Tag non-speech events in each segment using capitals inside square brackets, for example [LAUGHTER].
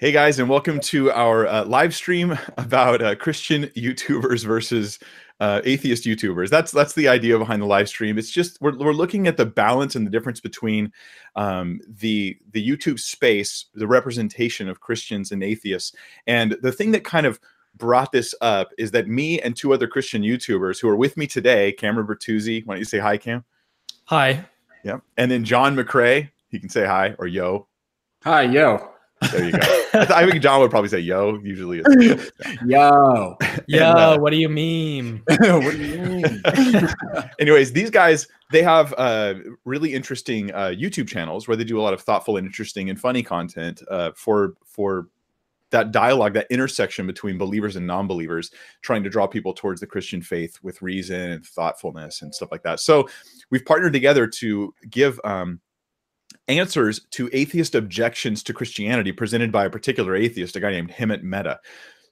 Hey guys, and welcome to our uh, live stream about uh, Christian YouTubers versus uh, atheist YouTubers. That's that's the idea behind the live stream. It's just we're, we're looking at the balance and the difference between um, the the YouTube space, the representation of Christians and atheists, and the thing that kind of brought this up is that me and two other Christian YouTubers who are with me today, Cameron Bertuzzi. Why don't you say hi, Cam? Hi. Yeah, and then John McCrae. He can say hi or yo. Hi, yo. There you go. I, think John would probably say "yo." Usually, it's [LAUGHS] yo. [LAUGHS] Yo, uh, what do you mean? [LAUGHS] what do you mean? anyways, these guys they have uh, really interesting uh, YouTube channels where they do a lot of thoughtful and interesting and funny content uh, for for that dialogue, that intersection between believers and non-believers, trying to draw people towards the Christian faith with reason and thoughtfulness and stuff like that. So, we've partnered together to give. Um, answers to atheist objections to Christianity presented by a particular atheist, a guy named Hemant Mehta.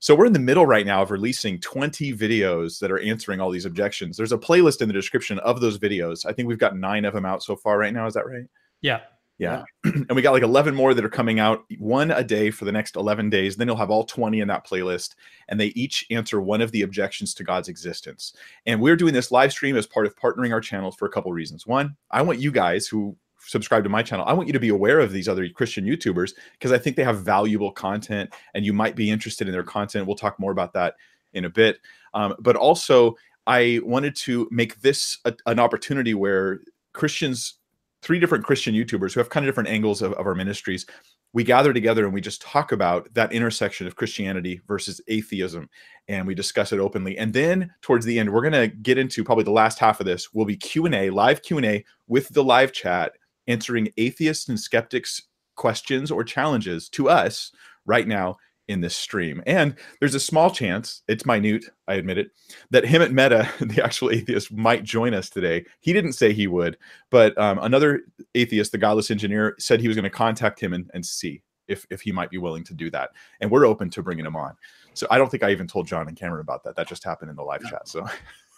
So we're in the middle right now of releasing 20 videos that are answering all these objections. There's a playlist in the description of those videos. I think we've got nine of them out so far right now. Is that right? Yeah. Yeah. yeah. [CLEARS THROAT] and we got like 11 more that are coming out, one a day for the next 11 days. Then you'll have all 20 in that playlist, and they each answer one of the objections to God's existence. And we're doing this live stream as part of partnering our channels for a couple reasons. One, I want you guys who subscribe to my channel, I want you to be aware of these other Christian YouTubers because I think they have valuable content and you might be interested in their content. We'll talk more about that in a bit. Um, but also, I wanted to make this a, an opportunity where Christians, three different Christian YouTubers who have kind of different angles of, of our ministries, we gather together and we just talk about that intersection of Christianity versus atheism and we discuss it openly. And then towards the end, we're going to get into probably the last half of this will be Q&A, live Q&A with the live chat answering atheists and skeptics questions or challenges to us right now in this stream. And there's a small chance, it's minute, I admit it, that Hemant Mehta, [LAUGHS] the actual atheist, might join us today. He didn't say he would, but um, another atheist, the godless engineer, said he was going to contact him and, and see if, if he might be willing to do that. And we're open to bringing him on. So I don't think I even told John and Cameron about that. That just happened in the live yeah. chat. So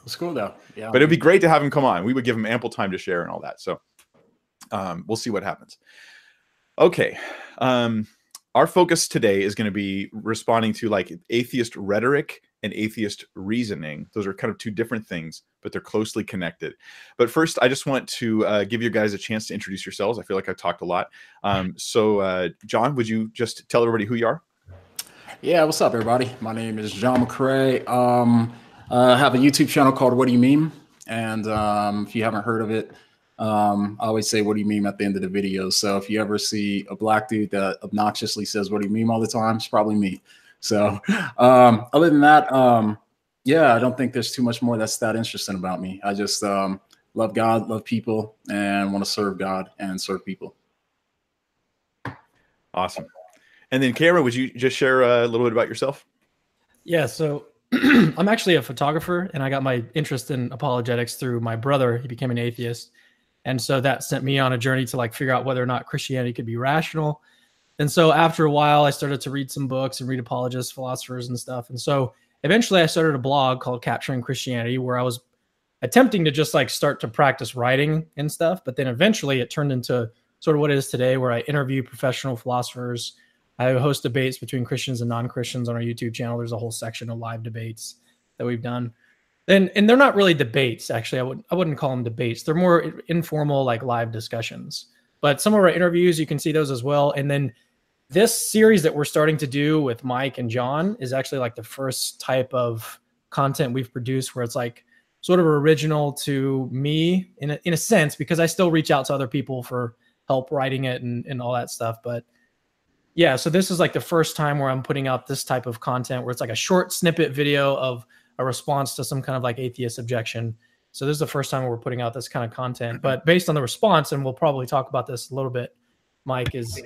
it's cool though. Yeah. But it'd be great to have him come on. We would give him ample time to share and all that. So um, we'll see what happens. Okay. Um, our focus today is going to be responding to like atheist rhetoric and atheist reasoning. Those are kind of two different things, but they're closely connected. But first, I just want to uh, give you guys a chance to introduce yourselves. I feel like I've talked a lot. Um, so, uh, John, would you just tell everybody who you are? Yeah, what's up, everybody? My name is John McCrae. Um, I have a YouTube channel called What Do You Mean? And um, if you haven't heard of it, um, I always say, "What do you mean?" at the end of the video. So if you ever see a black dude that obnoxiously says, "What do you mean?" all the time, it's probably me. So [LAUGHS] um, other than that, um, yeah, I don't think there's too much more that's that interesting about me. I just um, love God, love people, and want to serve God and serve people. Awesome. And then, Cameron, would you just share a little bit about yourself? Yeah. So [CLEARS THROAT] I'm actually a photographer, and I got my interest in apologetics through my brother. He became an atheist and so that sent me on a journey to like figure out whether or not Christianity could be rational. And so after a while, I started to read some books and read apologists, philosophers, and stuff. And so eventually I started a blog called Capturing Christianity where I was attempting to just like start to practice writing and stuff. But then eventually it turned into sort of what it is today, where I interview professional philosophers. I host debates between Christians and non Christians on our YouTube channel. There's a whole section of live debates that we've done and and they're not really debates actually. I would i wouldn't call them debates. They're more informal like live discussions. But some of our interviews you can see those as well. And then this series that we're starting to do with mike and john is actually like the first type of content we've produced where it's like sort of original to me in a, in a sense because i still reach out to other people for help writing it and, and all that stuff. But yeah so this is like the first time where i'm putting out this type of content where it's like a short snippet video of a response to some kind of like atheist objection. So this is the first time we're putting out this kind of content. Mm-hmm. But based on the response, and we'll probably talk about this a little bit, Mike, is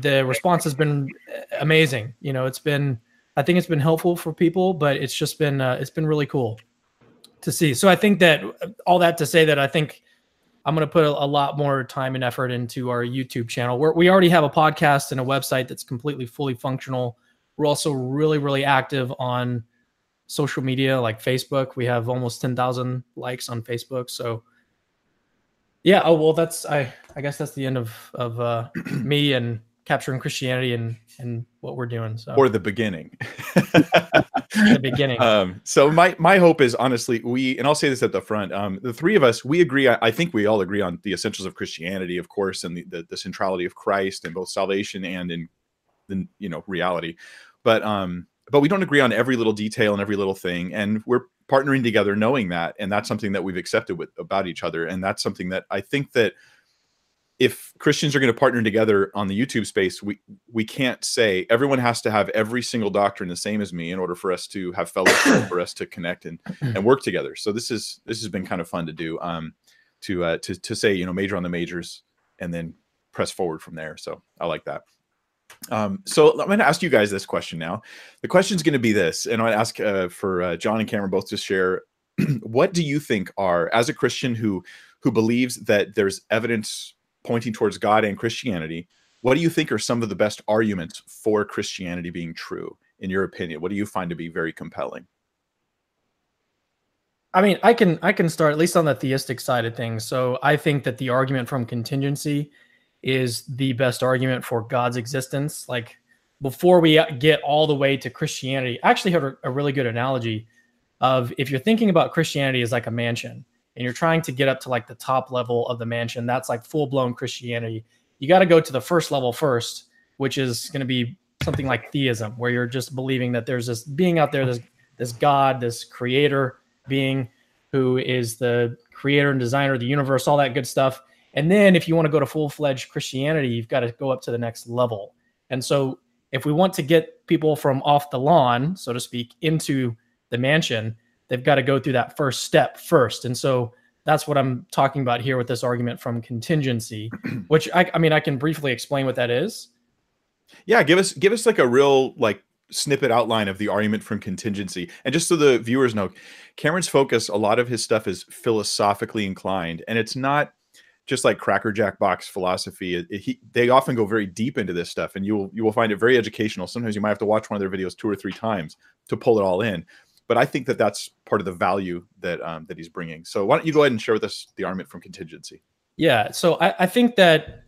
the response has been amazing. You know, it's been I think it's been helpful for people, but it's just been uh, it's been really cool to see. So I think that all that to say that I think I'm going to put a, a, lot more time and effort into our YouTube channel. Where we already have a podcast and a website that's completely fully functional. We're also really really active on social media like Facebook. We have almost 10,000 likes on Facebook. So yeah, oh well that's I I guess that's the end of of uh [CLEARS THROAT] me and capturing Christianity and and what we're doing. So or the beginning. [LAUGHS] the beginning. Um, so my my hope is honestly we and I'll say this at the front. Um, the three of us we agree. I, I think we all agree on the essentials of Christianity, of course, and the, the, the centrality of Christ and both salvation and in the you know reality. But um, but we don't agree on every little detail and every little thing, and we're partnering together knowing that, and that's something that we've accepted with about each other, and that's something that I think that if Christians are going to partner together on the YouTube space, we we can't say everyone has to have every single doctrine the same as me in order for us to have fellowship, for us to connect and and work together. So this is this has been kind of fun to do. Um, to uh, to to say you know major on the majors and then press forward from there. So I like that. Um, so I'm going to ask you guys this question now. The question is going to be this, and I ask uh, for uh, John and Cameron both to share. [CLEARS THROAT] what do you think are, as a Christian who who believes that there's evidence pointing towards God and Christianity, what do you think are some of the best arguments for Christianity being true, in your opinion? What do you find to be very compelling? I mean, I can I can start at least on the theistic side of things. So I think that the argument from contingency is the best argument for God's existence. Like before we get all the way to Christianity, I actually heard a really good analogy of if you're thinking about Christianity as like a mansion, and you're trying to get up to like the top level of the mansion, that's like full blown Christianity. You got to go to the first level first, which is going to be something like theism, where you're just believing that there's this being out there, this this God, this creator being who is the creator and designer of the universe, all that good stuff. And then if you want to go to full fledged Christianity, you've got to go up to the next level. And so if we want to get people from off the lawn, so to speak, into the mansion, they've got to go through that first step first. And so that's what I'm talking about here with this argument from contingency, [CLEARS THROAT] which I, I mean, I can briefly explain what that is. Yeah, give us give us like a real like snippet outline of the argument from contingency. And just so the viewers know, Cameron's focus, a lot of his stuff is philosophically inclined, and it's not just like crackerjack box philosophy. It, it, he, they often go very deep into this stuff, and you will you will find it very educational. Sometimes you might have to watch one of their videos two or three times to pull it all in but I think that that's part of the value that um, that he's bringing. So why don't you go ahead and share with us the argument from contingency? Yeah, so I, I think that.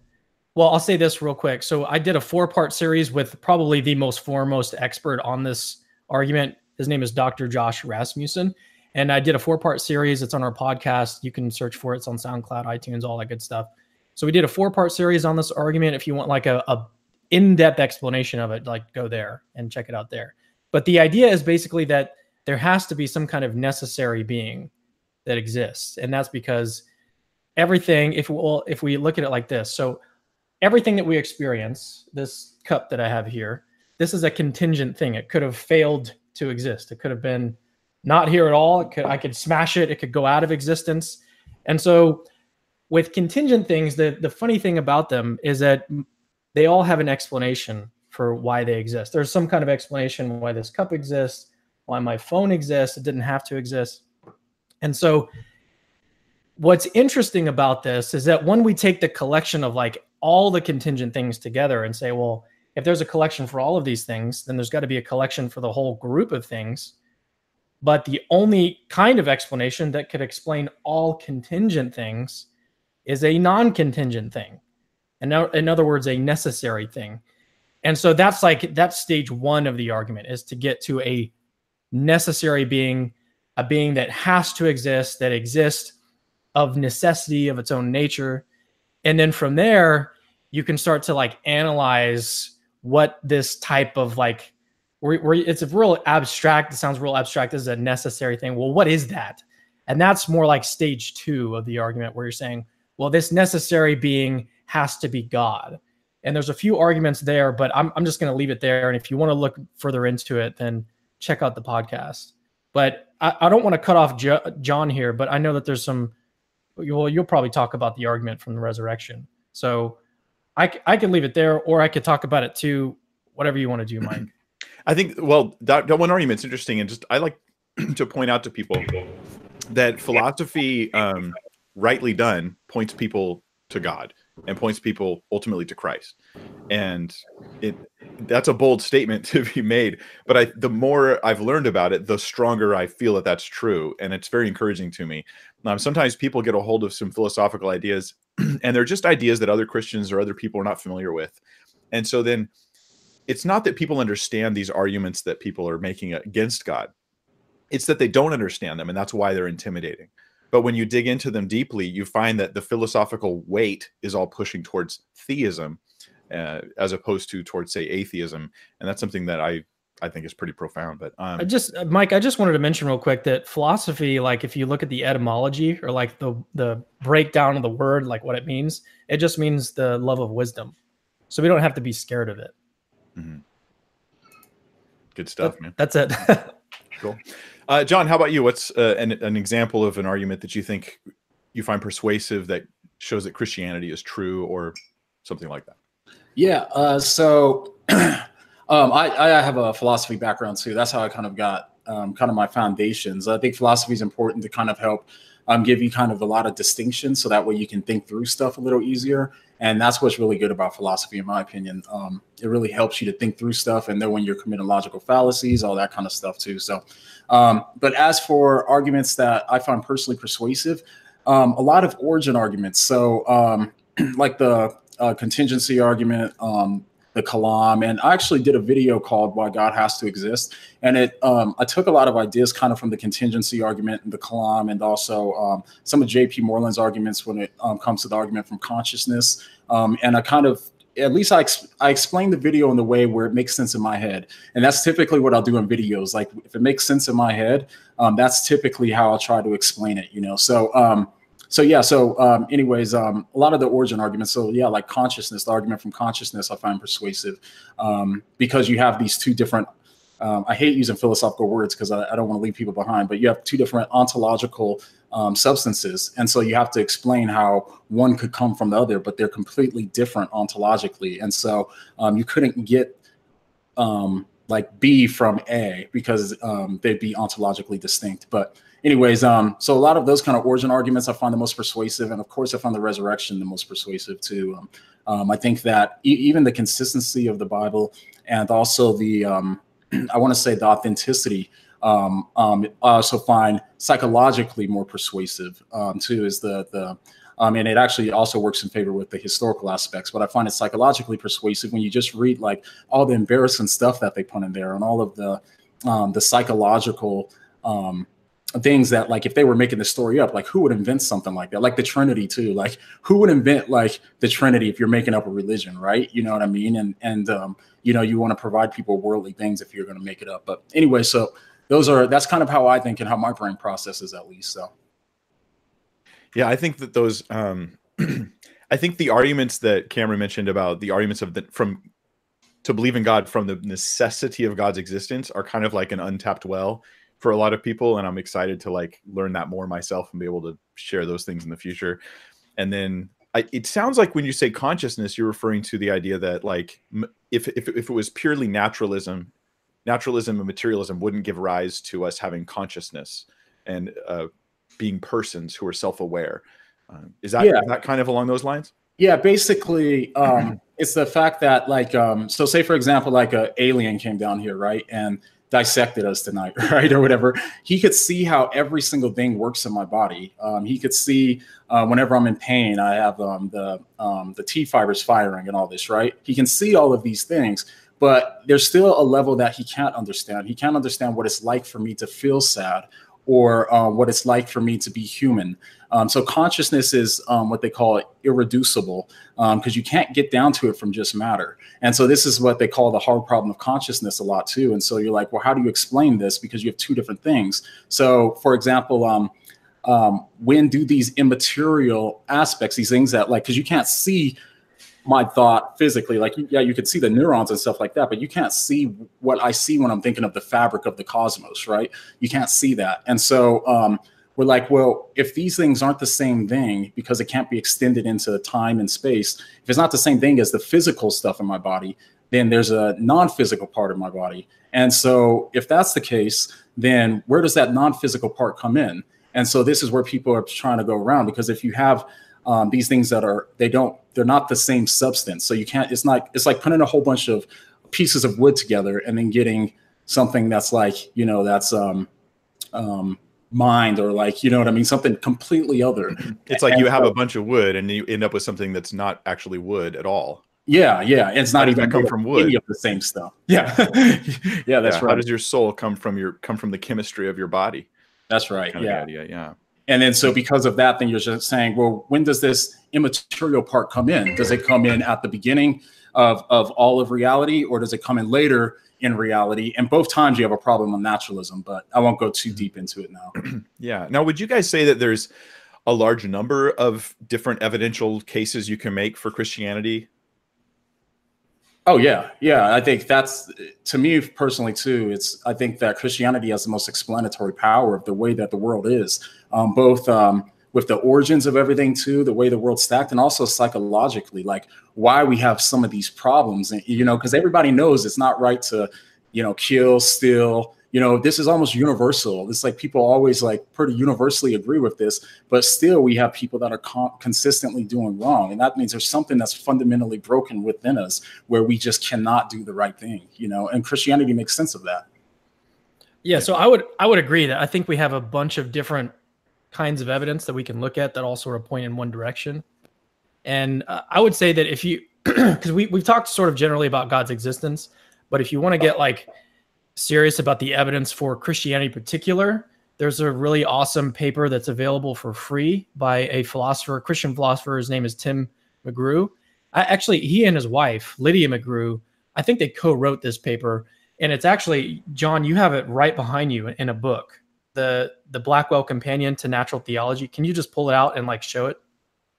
Well, I'll say this real quick. So I did a four-part series with probably the most foremost expert on this argument. His name is Dr. Josh Rasmussen, and I did a four-part series. It's on our podcast. You can search for it. It's on SoundCloud, iTunes, all that good stuff. So we did a four-part series on this argument. If you want like a, a in-depth explanation of it, like go there and check it out there. But the idea is basically that there has to be some kind of necessary being that exists and that's because everything if we if we look at it like this so everything that we experience this cup that i have here this is a contingent thing it could have failed to exist it could have been not here at all could, i could smash it it could go out of existence and so with contingent things the the funny thing about them is that they all have an explanation for why they exist there's some kind of explanation why this cup exists why my phone exists. It didn't have to exist. And so, what's interesting about this is that when we take the collection of like all the contingent things together and say, well, if there's a collection for all of these things, then there's got to be a collection for the whole group of things. But the only kind of explanation that could explain all contingent things is a non contingent thing. And in other words, a necessary thing. And so that's like that's stage one of the argument is to get to a necessary being, a being that has to exist, that exists of necessity of its own nature. And then from there, you can start to like analyze what this type of like, where it's a real abstract, it sounds real abstract. This is a necessary thing. Well, what is that? And that's more like stage two of the argument where you're saying, well, this necessary being has to be God. And there's a few arguments there, but I'm, I'm just going to leave it there. And if you want to look further into it, then check out the podcast. But I, I don't want to cut off jo- John here, but I know that there's some. Well, you'll probably talk about the argument from the resurrection. So I, I could leave it there, or I could talk about it too. Whatever you want to do, Mike. I think. Well, that, that one argument's interesting, and just I like [CLEARS THROAT] to point out to people that philosophy, um, rightly done, points people to God and points people ultimately to Christ. And it that's a bold statement [LAUGHS] to be made, but I the more I've learned about it, the stronger I feel that that's true, and it's very encouraging to me. Um, sometimes people get a hold of some philosophical ideas, [CLEARS THROAT] and they're just ideas that other Christians or other people are not familiar with, And so then it's not that people understand these arguments that people are making against God. It's that they don't understand them and that's why they're intimidating. But when you dig into them deeply, you find that the philosophical weight is all pushing towards theism uh, as opposed to towards say atheism and that's something that I I think is pretty profound. But um, I just, uh, Mike, I just wanted to mention real quick that philosophy, like if you look at the etymology or like the the breakdown of the word, like what it means, it just means the love of wisdom. So we don't have to be scared of it. Mm-hmm. Good stuff, that, man. That's it. [LAUGHS] cool. Uh, John, how about you? What's uh, an, an example of an argument that you think you find persuasive that shows that Christianity is true or something like that? Yeah. Uh, so [CLEARS THROAT] Um, I, I have a philosophy background too. That's how I kind of got um, kind of my foundations. I think philosophy is important to kind of help um, give you kind of a lot of distinction so that way you can think through stuff a little easier. And that's what's really good about philosophy, in my opinion. Um, it really helps you to think through stuff and know when you're committing logical fallacies, all that kind of stuff too. So, um, but as for arguments that I find personally persuasive, um, a lot of origin arguments. So, um, [CLEARS THROAT] like the uh, contingency argument, um, the Kalam. And I actually did a video called Why God Has to Exist. And it um, I took a lot of ideas kind of from the contingency argument and the Kalam and also um, some of J.P. Moreland's arguments when it um, comes to the argument from consciousness. Um, and I kind of at least I, ex- I explain the video in the way where it makes sense in my head. And that's typically what I'll do in videos. Like if it makes sense in my head, um, that's typically how I'll try to explain it, you know? So, um, so yeah so um, anyways um, a lot of the origin arguments so yeah like consciousness the argument from consciousness i find persuasive um, because you have these two different um, i hate using philosophical words because I, I, don't want to leave people behind but you have two different ontological um, substances and so you have to explain how one could come from the other but they're completely different ontologically and so um, you couldn't get like b from a because they'd be ontologically distinct but anyways, um, so a lot of those kind of origin arguments I find the most persuasive, and of course I find the resurrection the most persuasive too. Um, um, I think that e- even the consistency of the Bible and also the um, [CLEARS THROAT] I want to say the authenticity. Um, um, I also find psychologically more persuasive um, too. Is the the um, and it actually also works in favor with the historical aspects. But I find it psychologically persuasive when you just read like all the embarrassing stuff that they put in there and all of the um, the psychological um, things that like if they were making the story up like who would invent something like that? Like the trinity too. Like who would invent like the trinity if you're making up a religion right? You know what i mean? And and um you know you want to provide people worldly things if you're going to make it up. But anyway so those are that's kind of how i think and how my brain processes at least so. Yeah i think that those um [CLEARS THROAT] i think the arguments that cameron mentioned about the arguments of the from to believe in god from the necessity of god's existence are kind of like an untapped well for a lot of people and i'm excited to like learn that more myself and be able to share those things in the future. And then I, it sounds like when you say consciousness you're referring to the idea that like if, if, if it was purely naturalism naturalism and materialism wouldn't give rise to us having consciousness and uh, being persons who are self-aware. Uh, is that yeah. is that kind of along those lines? Yeah basically um, it's the fact that like um, so say for example like a alien came down here right? And dissected us tonight, [LAUGHS] right, or whatever, he could see how every single thing works in my body. Um, he could see uh, whenever I'm in pain, I have um, the um, the C fibers firing and all this, right? He can see all of these things, but there's still a level that he can't understand. He can't understand what it's like for me to feel sad or uh, what it's like for me to be human. Um, so consciousness is um, what they call irreducible because um, you can't get down to it from just matter. And so this is what they call the hard problem of consciousness a lot too. And so you're like, well, how do you explain this? Because you have two different things. So for example, um, um, when do these immaterial aspects, these things that like, because you can't see my thought physically. Like, yeah, you could see the neurons and stuff like that, but you can't see what I see when I'm thinking of the fabric of the cosmos, right? You can't see that. And so um, we're like, well, if these things aren't the same thing because it can't be extended into time and space, if it's not the same thing as the physical stuff in my body, then there's a non physical part of my body. And so if that's the case, then where does that non physical part come in? And so this is where people are trying to go around because if you have um, these things that are they don't they're not the same substance so you can't it's not it's like putting a whole bunch of pieces of wood together and then getting something that's like you know that's um um mind or like you know what i mean something completely other [LAUGHS] it's like you have a bunch of wood and you end up with something that's not actually wood at all Yeah, yeah. It's not even come from wood. Any of the same stuff. [LAUGHS] Yeah, yeah. That's yeah, right. How does your soul come from your come from the chemistry of your body? That's right. Kind yeah. idea, yeah. And then so because of that, then you're just saying, well, when does this immaterial part come in? Does it come in at the beginning of, of all of reality, or does it come in later in reality? And both times you have a problem with naturalism, but I won't go too deep into it now. [CLEARS THROAT] yeah. Now, would you guys say that there's a large number of different evidential cases you can make for Christianity? Oh yeah, yeah. I think that's to me personally too. It's I think that Christianity has the most explanatory power of the way that the world is, um, both um, with the origins of everything too, the way the world stacked, and also psychologically, like why we have some of these problems. And you know, because everybody knows it's not right to, you know, kill, steal, you know this is almost universal it's like people always like pretty universally agree with this but still we have people that are con- consistently doing wrong and that means there's something that's fundamentally broken within us where we just cannot do the right thing you know and christianity makes sense of that yeah so i would i would agree that i think we have a bunch of different kinds of evidence that we can look at that all sort of point in one direction and uh, i would say that if you [CLEARS THROAT] because we, we've talked sort of generally about god's existence but if you want to get like serious about the evidence for Christianity in particular, there's a really awesome paper that's available for free by a philosopher, Christian philosopher. His name is Tim McGrew. I, actually, he and his wife, Lydia McGrew, I think they co-wrote this paper, and it's actually John. You have it right behind you in a book, the the Blackwell Companion to Natural Theology. Can you just pull it out and like show it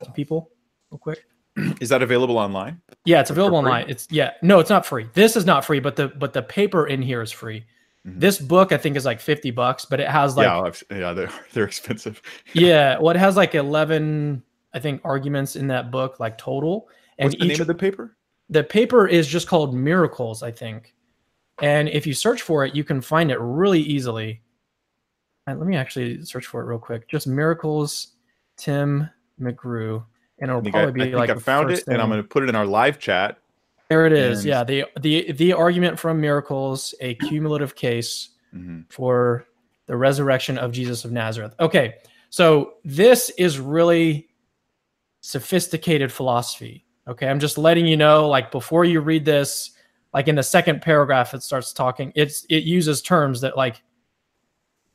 to people real quick? [CLEARS THROAT] Is that available online? Yeah, it's available online. It's yeah, no, it's not free. This is not free, but the but the paper in here is free. Mm-hmm. This book I think is like 50 bucks, but it has like Yeah, yeah, they're [LAUGHS] they're expensive. [LAUGHS] yeah, well it has like 11 I think arguments in that book like total. And What's the name of the paper? The paper is just called Miracles, I think. And if you search for it, you can find it really easily. And let me actually search for it real quick. Just Miracles Tim McGrew and it'll probably I, be I like I found it, thing. and I'm going to put it in our live chat. There it is. And... Yeah, the the the argument from miracles, a cumulative case mm-hmm. for the resurrection of Jesus of Nazareth. Okay, so this is really sophisticated philosophy. Okay, I'm just letting you know, like before you read this, like in the second paragraph, it starts talking. It's it uses terms that like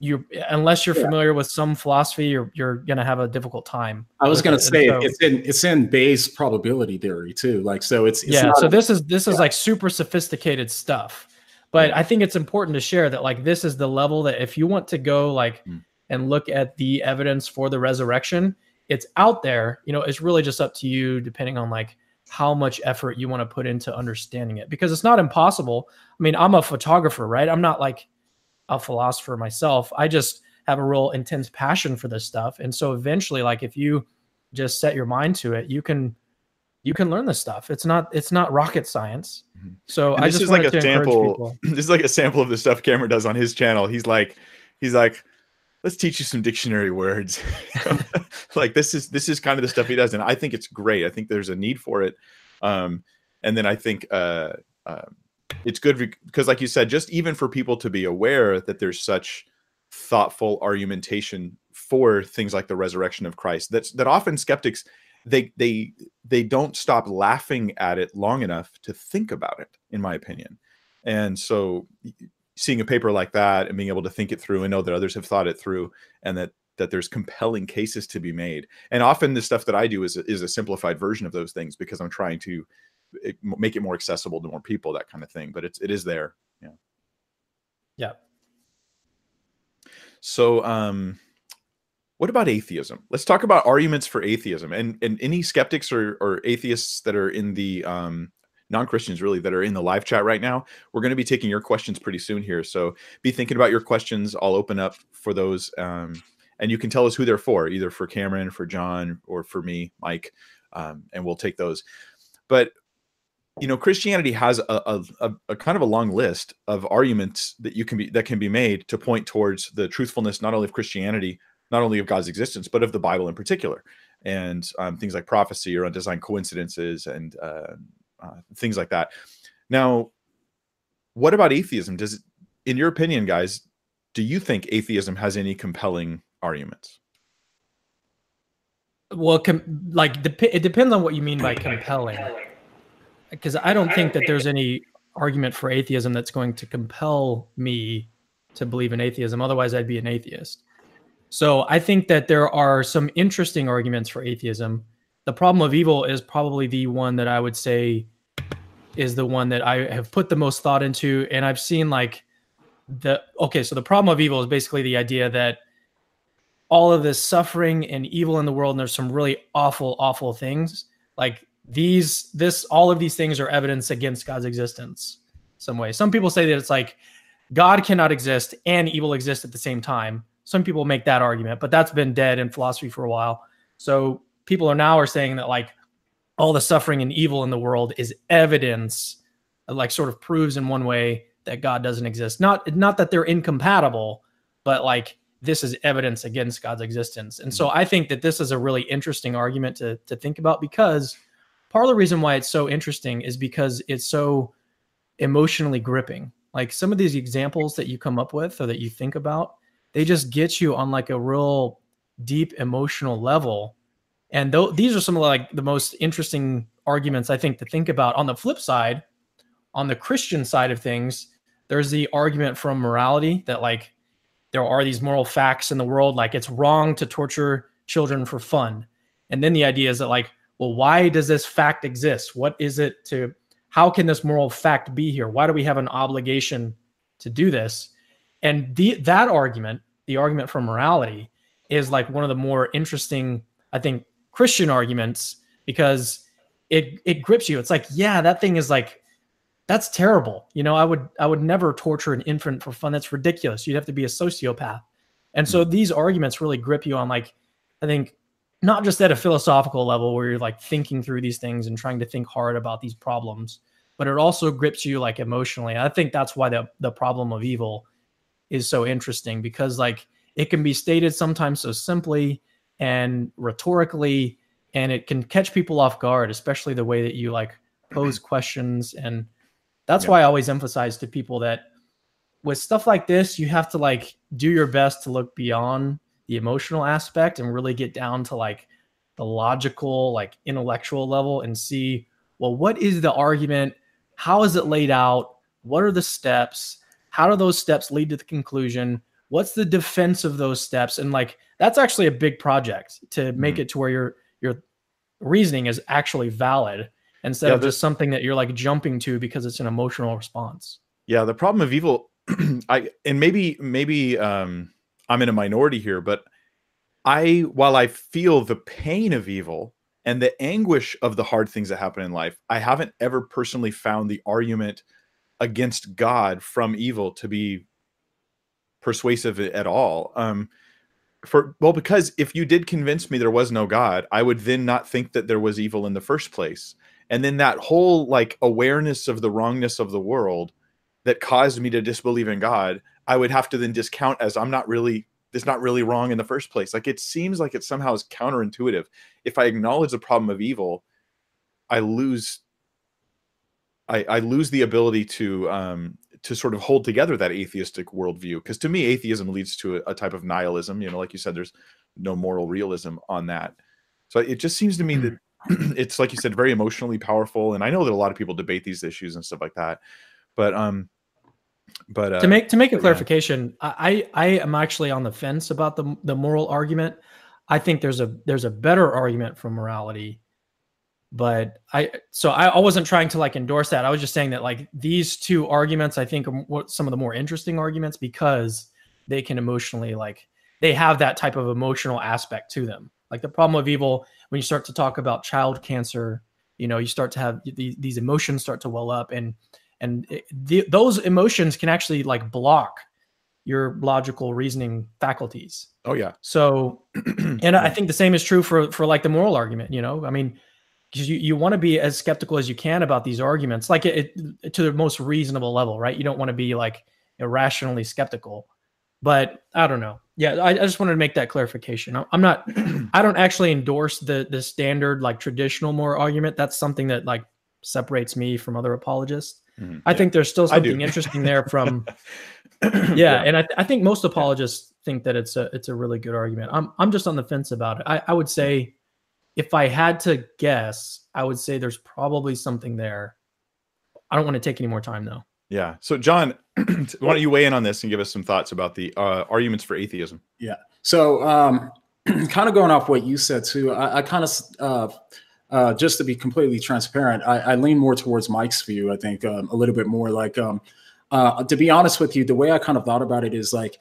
you unless you're yeah. familiar with some philosophy, you're you're gonna have a difficult time. I was gonna it. say so, it's in it's in Bayes probability theory too. Like so, it's, it's yeah. So this is this is like super sophisticated stuff. But. I think it's important to share that like this is the level that if you want to go like mm. and look at the evidence for the resurrection, it's out there. You know, it's really just up to you depending on like how much effort you want to put into understanding it because it's not impossible. I mean, I'm a photographer, right? I'm not like a philosopher myself. I just have a real intense passion for this stuff. And so eventually, like if you just set your mind to it, you can you can learn this stuff. It's not it's not rocket science. Mm-hmm. So and I this just is like a sample. [LAUGHS] This is like a sample of the stuff Cameron does on his channel. He's like, he's like, let's teach you some dictionary words. [LAUGHS] [LAUGHS] like this is this is kind of the stuff he does, and I think it's great. I think there's a need for it. Um, and then I think uh, uh, it's good because like you said just even for people to be aware that there's such thoughtful argumentation for things like the resurrection of christ that's that often skeptics they they they don't stop laughing at it long enough to think about it in my opinion. And so seeing a paper like that and being able to think it through and know that others have thought it through and that that there's compelling cases to be made. And often the stuff that i do is is a simplified version of those things because i'm trying to it, make it more accessible to more people, that kind of thing. But it's it is there. Yeah. Yeah. So, um, what about atheism? Let's talk about arguments for atheism and and any skeptics or or atheists that are in the um, non-Christians really that are in the live chat right now. We're going to be taking your questions pretty soon here, so be thinking about your questions. I'll open up for those, um, and you can tell us who they're for, either for Cameron, for John, or for me, Mike, um, and we'll take those. But you know christianity has a, a, a, kind of a long list of arguments that you can be that can be made to point towards the truthfulness not only of christianity not only of god's existence but of the bible in particular. And um, things like prophecy or undesigned coincidences and uh, uh, things like that. Now what about atheism? Does it, in your opinion guys do you think atheism has any compelling arguments? Well com- like dep- it depends on what you mean by compelling because I don't think that there's any argument for atheism that's going to compel me to believe in atheism. Otherwise, I'd be an atheist. So I think that there are some interesting arguments for atheism. The problem of evil is probably the one that I would say is the one that I have put the most thought into. And I've seen like the okay, so the problem of evil is basically the idea that all of this suffering and evil in the world, and there's some really awful, awful things. Like these, this, all of these things are evidence against God's existence some way. Some people say that it's like God cannot exist and evil exist at the same time. Some people make that argument, but that's been dead in philosophy for a while. So people are now are saying that like all the suffering and evil in the world is evidence, like sort of proves in one way that God doesn't exist. Not not that they're incompatible, but like this is evidence against God's existence. And so mm-hmm. I think that this is a really interesting argument to to think about because part of the reason why it's so interesting is because it's so emotionally gripping. Like some of these examples that you come up with or that you think about, they just get you on like a real deep emotional level. And th- these are some of like the most interesting arguments I think to think about. On the flip side, on the Christian side of things, there's the argument from morality that like there are these moral facts in the world, like it's wrong to torture children for fun. And then the idea is that like, well, why does this fact exist? What is it to how can this moral fact be here? Why do we have an obligation to do this? And the, that argument, the argument for morality, is like one of the more interesting, I think, Christian arguments because it it grips you. It's like, yeah, that thing is like that's terrible. You know, I would I would never torture an infant for fun. That's ridiculous. You'd have to be a sociopath. And so hmm. these arguments really grip you on like I think not just at a philosophical level where you're like thinking through these things and trying to think hard about these problems, but it also grips you like emotionally. I think that's why the the problem of evil is so interesting because like it can be stated sometimes so simply and rhetorically and it can catch people off guard, especially the way that you like pose [CLEARS THROAT] questions and that's yeah. why I always emphasize to people that with stuff like this, you have to like do your best to look beyond the emotional aspect and really get down to like the logical, like intellectual level and see, well, what is the argument? How is it laid out? What are the steps? How do those steps lead to the conclusion? What's the defense of those steps? And like that's actually a big project to make mm-hmm. it to where your your reasoning is actually valid instead yeah, of just something that you're like jumping to because it's an emotional response. Yeah, the problem of evil [CLEARS THROAT] I and maybe maybe um I'm in a minority here, but I, while I feel the pain of evil and the anguish of the hard things that happen in life, I haven't ever personally found the argument against God from evil to be persuasive at all. Um, for well, because if you did convince me there was no God, I would then not think that there was evil in the first place. And then that whole like awareness of the wrongness of the world that caused me to disbelieve in God, I would have to then discount as I'm not really it's not really wrong in the first place. Like it seems like it somehow is counterintuitive. If I acknowledge the problem of evil, I lose I, I lose the ability to um to sort of hold together that atheistic worldview. Because to me, atheism leads to a, a, type of nihilism. You know, like you said, there's no moral realism on that. So it just seems to me that [CLEARS THROAT] it's like you said, very emotionally powerful. And I know that a lot of people debate these issues and stuff like that. But um, but uh, to make to make a clarification, yeah. I I am actually on the fence about the the moral argument. I think there's a there's a better argument for morality, but I so I, I wasn't trying to like endorse that. I was just saying that like these two arguments I think are some of the more interesting arguments because they can emotionally like they have that type of emotional aspect to them. Like the problem of evil when you start to talk about child cancer, you know, you start to have these, these emotions start to well up and and it, the, those emotions can actually like block your logical reasoning faculties. Oh yeah. So [CLEARS THROAT] and i think the same is true for for like the moral argument you know? I mean because you, you want to be as skeptical as you can about these arguments like it, it to the most reasonable level right? You don't want to be like irrationally skeptical. But i don't know. Yeah I, I just wanted to make that clarification. I'm not [CLEARS THROAT] i don't actually endorse the the standard like traditional moral argument. That's something that like separates me from other apologists Mm-hmm. I yeah. think there's still something interesting there from [LAUGHS] yeah, yeah, and I, I think most apologists think that it's a it's a really good argument. I'm I'm just on the fence about it. I, I would say if I had to guess, I would say there's probably something there I don't want to take any more time though. Yeah. So, John, [CLEARS THROAT] why don't you weigh in on this and give us some thoughts about the uh, arguments for atheism? Yeah. So, um, [CLEARS THROAT] kind of going off what you said too, I, I kind of, uh, uh, just to be completely transparent, I, I, lean more towards Mike's view. I think um, a little bit more like, um, uh, to be honest with you, the way I kind of thought about it is like,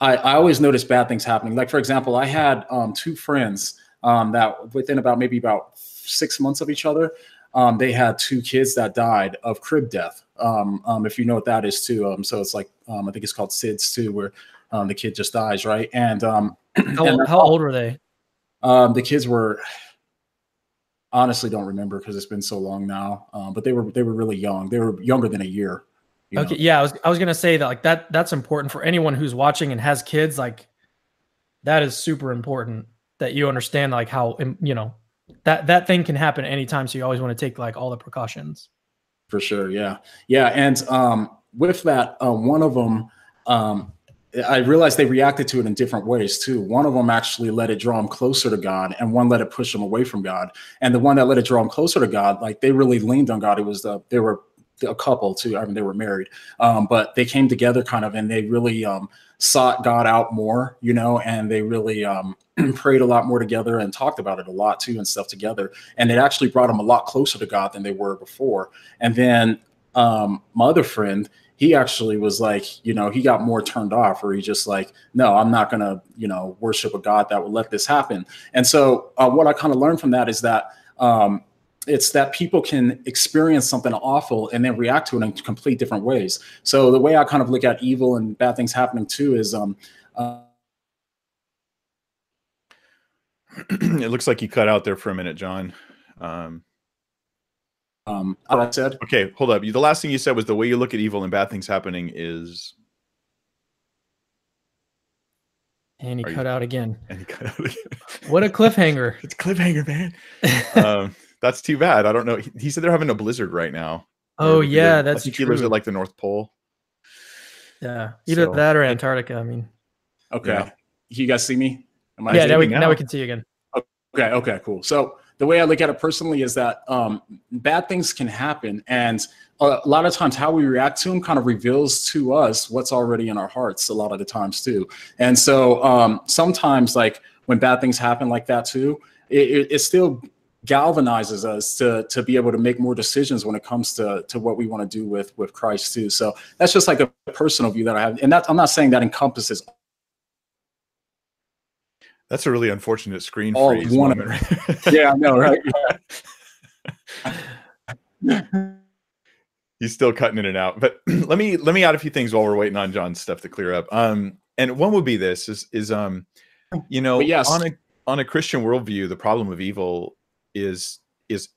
I, I always notice bad things happening. Like, for example, I had um, two friends um, that within about maybe about six months of each other, um, they had two kids that died of crib death. Um, um, if you know what that is too. Um, so it's like um, I think it's called SIDS too, where um, the kid just dies, right? And um, [CLEARS THROAT] how, and how old were they? Um, the kids were honestly don't remember because it's been so long now. Um, but they were they were really young. They were younger than a year. Okay, know? yeah, I was I was gonna say that like that that's important for anyone who's watching and has kids. Like that is super important that you understand like how you know that that thing can happen anytime. So you always want to take like all the precautions. For sure, yeah, yeah, and um, with that, uh, one of them, um, I realized they reacted to it in different ways too. One of them actually let it draw them closer to God, and one let it push them away from God. And the one that let it draw them closer to God, like they really leaned on God. It was the they were a couple too. I mean, they were married, um, but they came together kind of, and they really um, sought God out more, you know, and they really um, [CLEARS THROAT] prayed a lot more together and talked about it a lot too and stuff together. And it actually brought them a lot closer to God than they were before. And then um, my other friend, he actually was like, you know, he got more turned off, or he just like, no, I'm not gonna, you know, worship a God that would let this happen. And so, uh, what I kind of learned from that is that um, it's that people can experience something awful and then react to it in complete different ways. So the way I kind of look at evil and bad things happening too is um uh, [CLEARS THROAT] it looks like you cut out there for a minute, John. Um, um I said. Okay, hold up. The last thing you said was the way you look at evil and bad things happening is and he Are cut you... out again. [LAUGHS] And he cut out again. what a cliffhanger. [LAUGHS] It's cliffhanger, man. [LAUGHS] um, that's too bad. I don't know. He, he said they're having a blizzard right now. Oh yeah, that's I think true. he lives at like the North Pole. Yeah, either so, that or Antarctica. I mean. Okay. Yeah. You guys see me? yeah, now we now? now we can see you again. Okay. Okay. Cool. So the way I look at it personally is that um, bad things can happen, and a lot of times how we react to them kind of reveals to us what's already in our hearts. A lot of the times too, and so um, sometimes like when bad things happen like that too, it, it, still galvanizes us to to be able to make more decisions when it comes to to what we want to do with with Christ too. So that's just like a personal view that I have, and that I'm not saying that encompasses. That's a really unfortunate screen all freeze one moment. Right? [LAUGHS] yeah, I know, right? [LAUGHS] He's still cutting in and out, but [CLEARS THROAT] let me let me add a few things while we're waiting on John's stuff to clear up. Um, and one would be this is is um, you know, yes. on a on a Christian worldview, the problem of evil is is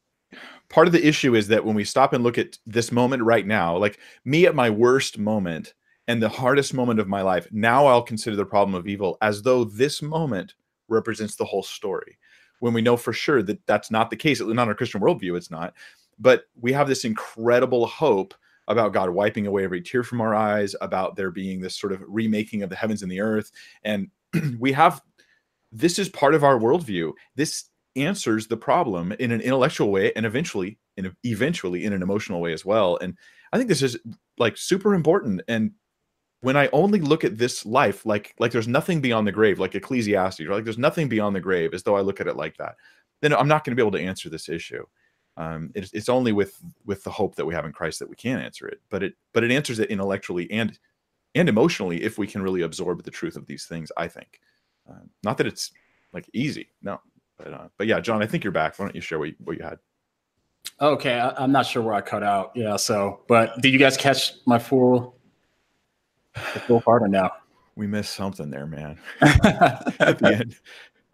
part of the issue is that when we stop and look at this moment right now, like me at my worst moment and the hardest moment of my life, now I'll consider the problem of evil as though this moment represents the whole story. When we know for sure that that's not the case, not a Christian worldview, it's not. But we have this incredible hope about God wiping away every tear from our eyes, about there being this sort of remaking of the heavens and the earth. And [CLEARS THROAT] we have this is part of our worldview. This answers the problem in an intellectual way and eventually in a, eventually in an emotional way as well and i think this is like super important and when i only look at this life like like there's nothing beyond the grave like ecclesiastes like there's nothing beyond the grave as though i look at it like that then i'm not going to be able to answer this issue um, it's, it's only with with the hope that we have in christ that we can answer it but it but it answers it intellectually and and emotionally if we can really absorb the truth of these things i think uh, not that it's like easy no but uh, but yeah, John, I think you're back. Why don't you share what you, what you had? Okay, I, am not sure where I cut out. Yeah, so but did you guys catch my full the full part or now? We missed something there, man. [LAUGHS] At the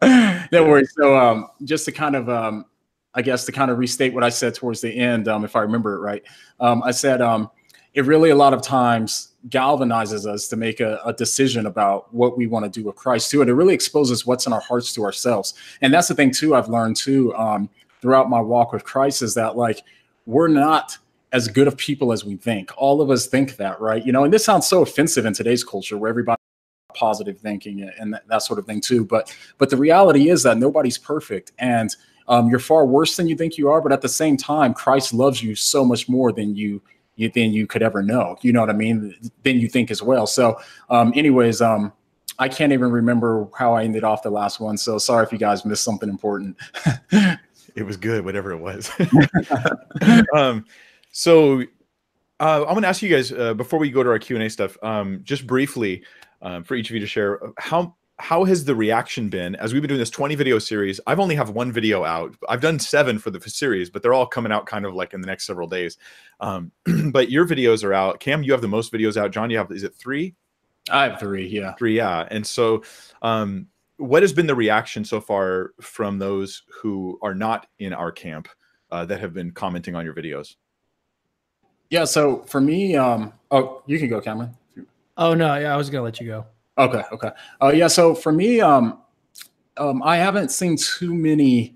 end. [LAUGHS] no worries. So um, just to kind of um, I guess to kind of restate what I said towards the end, um, if I remember it right, um, I said um, it really a lot of times galvanizes us to make a, a, decision about what we want to do with Christ too. And it really exposes what's in our hearts to ourselves. And that's the thing too, I've learned too um, throughout my walk with Christ is that like we're not as good of people as we think. All of us think that, right? You know, and this sounds so offensive in today's culture where everybody positive thinking and that, that sort of thing too. But but the reality is that nobody's perfect and um, you're far worse than you think you are. But at the same time, Christ loves you so much more than you you than you could ever know. You know what I mean? Than you think as well. So, um, anyways, um, I can't even remember how I ended off the last one. So sorry if you guys missed something important. [LAUGHS] it was good, whatever it was. [LAUGHS] um, so uh, I'm going to ask you guys uh, before we go to our Q and A stuff, um, just briefly um, for each of you to share how how has the reaction been? As we've been doing this 20 video series i've only have one video out. I've done seven for the series but they're all coming out kind of like in the next several days. Um, [CLEARS THROAT] but your videos are out. Cam you have the most videos out. John you have is it three? I have three yeah. Three yeah. And so um, what has been the reaction so far from those who are not in our camp uh, that have been commenting on your videos yeah so for me um, oh you can go cameron oh no yeah i was gonna let you go Okay. Okay. Uh, yeah. So for me, um, um, I haven't seen too many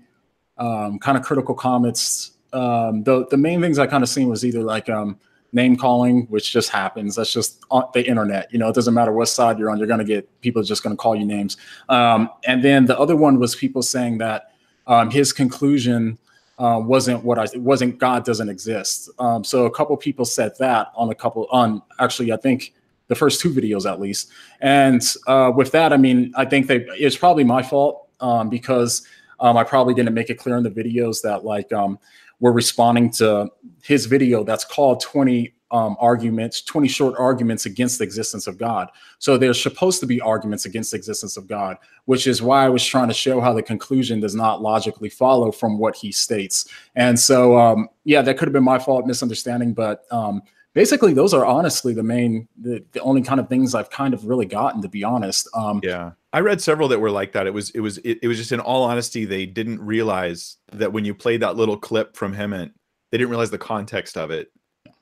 um, kind of critical comments. Um, the the main things I kind of seen was either like um, name calling, which just happens. That's just on the internet. You know, it doesn't matter what side you're on. You're gonna get people just gonna call you names. Um, and then the other one was people saying that um, his conclusion uh, wasn't what I wasn't God doesn't exist. Um, so a couple people said that on a couple on actually I think the first two videos at least. And uh, with that, I mean, I think they it's probably my fault um, because um, I probably didn't make it clear in the videos that like um, we're responding to his video that's called 20 um, arguments, 20 short arguments against the existence of God. So there's supposed to be arguments against the existence of God, which is why I was trying to show how the conclusion does not logically follow from what he states. And so, um, yeah, that could have been my fault, misunderstanding, but um, basically those are honestly the main the, the only kind of things i've kind of really gotten to be honest um yeah i read several that were like that it was it was it, it was just in all honesty they didn't realize that when you played that little clip from him and they didn't realize the context of it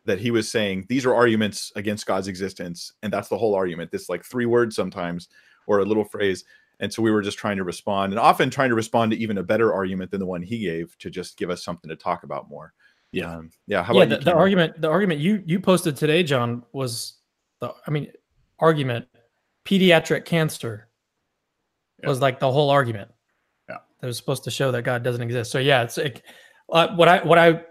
that he was saying these are arguments against god's existence and that's the whole argument this like three words sometimes or a little phrase and so we were just trying to respond and often trying to respond to even a better argument than the one he gave to just give us something to talk about more yeah. Um, yeah. How about yeah, the, the argument, the argument you you posted today, John, was the I mean, argument pediatric cancer yeah. was like the whole argument. Yeah. That was supposed to show that God doesn't exist. So yeah, it's like uh, what I what I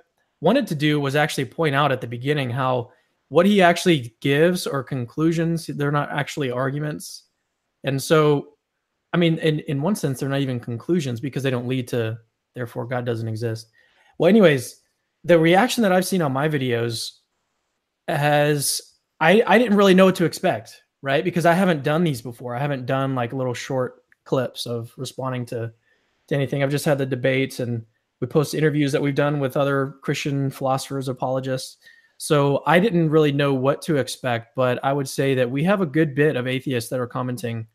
wanted to do was actually point out at the beginning how what he actually gives or conclusions. They're not actually arguments. And so, I mean, in, in one sense, they're not even conclusions because they don't lead to, therefore, God doesn't exist. Well, anyways, the reaction that I've seen on my videos has I I didn't really know what to expect, right? Because I haven't done these before. I haven't done like little short clips of responding to to anything. I've just had the debates and we post interviews that we've done with other Christian philosophers, apologists. So I didn't really know what to expect, but I would say that we have a good bit of atheists that are commenting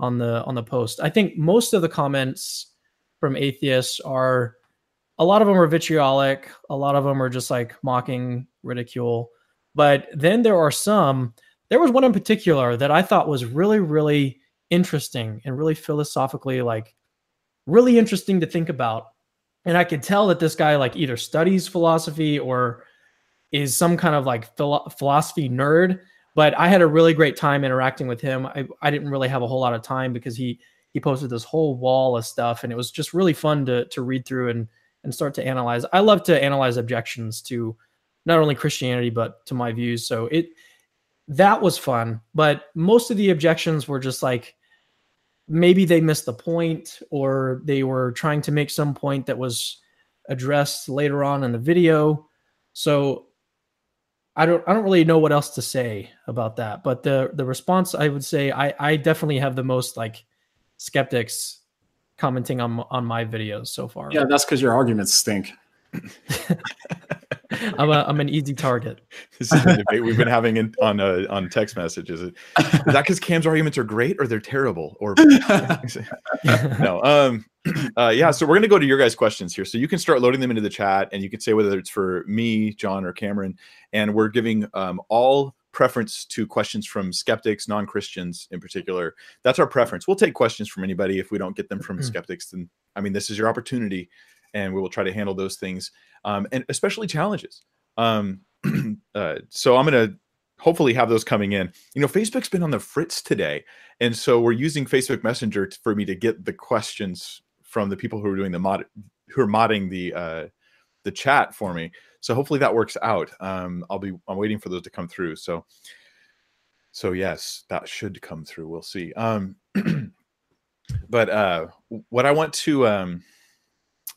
on the on the post. I think most of the comments from atheists are a lot of them are vitriolic. A lot of them are just like mocking, ridicule. But then there are some. There was one in particular that I thought was really, really interesting and really philosophically like really interesting to think about. And I could tell that this guy like either studies philosophy or is some kind of like philo- philosophy nerd. But I had a really great time interacting with him. I, I didn't really have a whole lot of time because he he posted this whole wall of stuff, and it was just really fun to to read through and and start to analyze. I love to analyze objections to not only Christianity but to my views. So it that was fun, but most of the objections were just like maybe they missed the point or they were trying to make some point that was addressed later on in the video. So I don't I don't really know what else to say about that. But the the response I would say I I definitely have the most like skeptics commenting on on my videos so far. Yeah, that's because your arguments stink. [LAUGHS] I'm a, I'm an easy target. [LAUGHS] This is the debate we've been having in, on uh, on text messages. Is, is that because Cam's arguments are great or they're terrible? Or [LAUGHS] [LAUGHS] no, um, [CLEARS THROAT] uh, yeah. So we're gonna go to your guys' questions here. So you can start loading them into the chat, and you can say whether it's for me, John, or Cameron. And we're giving um, all preference to questions from skeptics, non Christians in particular. That's our preference. We'll take questions from anybody. If we don't get them from skeptics, then I mean, this is your opportunity, and we will try to handle those things, um, and especially challenges. Um, [CLEARS THROAT] uh, so I'm going to hopefully have those coming in. You know, Facebook's been on the fritz today, and so we're using Facebook Messenger for me to get the questions from the people who are doing the mod, who are modding the uh, the chat for me. So hopefully that works out. Um, I'll be I'm waiting for those to come through. So so yes, that should come through. We'll see. Um, [CLEARS THROAT] but uh, what I want to um,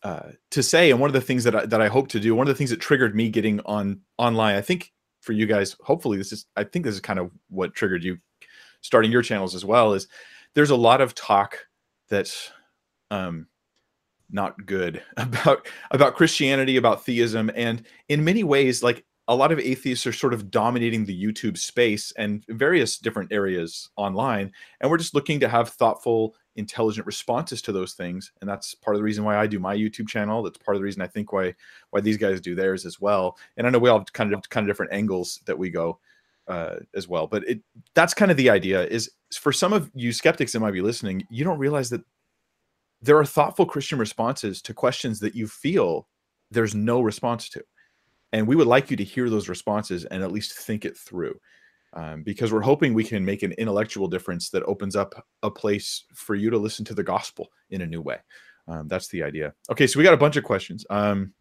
uh, to say, and one of the things that I, that I hope to do, one of the things that triggered me getting on online, I think for you guys, hopefully this is, I think this is kind of what triggered you starting your channels as well. Is there's a lot of talk that's um, not good [LAUGHS] about about Christianity, about theism, and in many ways, like a lot of atheists are sort of dominating the YouTube space and various different areas online, and we're just looking to have thoughtful intelligent responses to those things and that's part of the reason why i do my youtube channel. That's part of the reason i think why why these guys do theirs as well. And i know we all have kind of kind of different angles that we go uh, as well but it that's kind of the idea is for some of you skeptics that might be listening you don't realize that there are thoughtful christian responses to questions that you feel there's no response to. And we would like you to hear those responses and at least think it through um, because we're hoping we can make an intellectual difference that opens up a place for you to listen to the gospel in a new way. Um, that's the idea. Okay, so we got a bunch of questions um,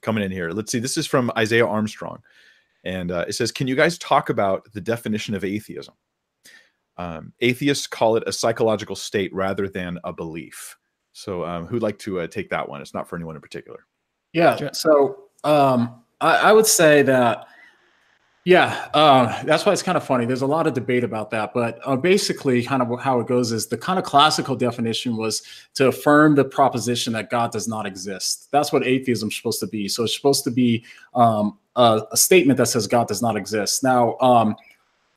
coming in here. Let's see. This is from Isaiah Armstrong, and uh, it says, "Can you guys talk about the definition of atheism? Um, atheists call it a psychological state rather than a belief." So, um, who'd like to uh, take that one? It's not for anyone in particular. Yeah. So, um, I, I would say that yeah, uh, that's why it's kind of funny. There's a lot of debate about that, but uh, basically, kind of how it goes is the kind of classical definition was to affirm the proposition that God does not exist. That's what atheism is supposed to be. So it's supposed to be um, a, a, statement that says God does not exist. Now, um,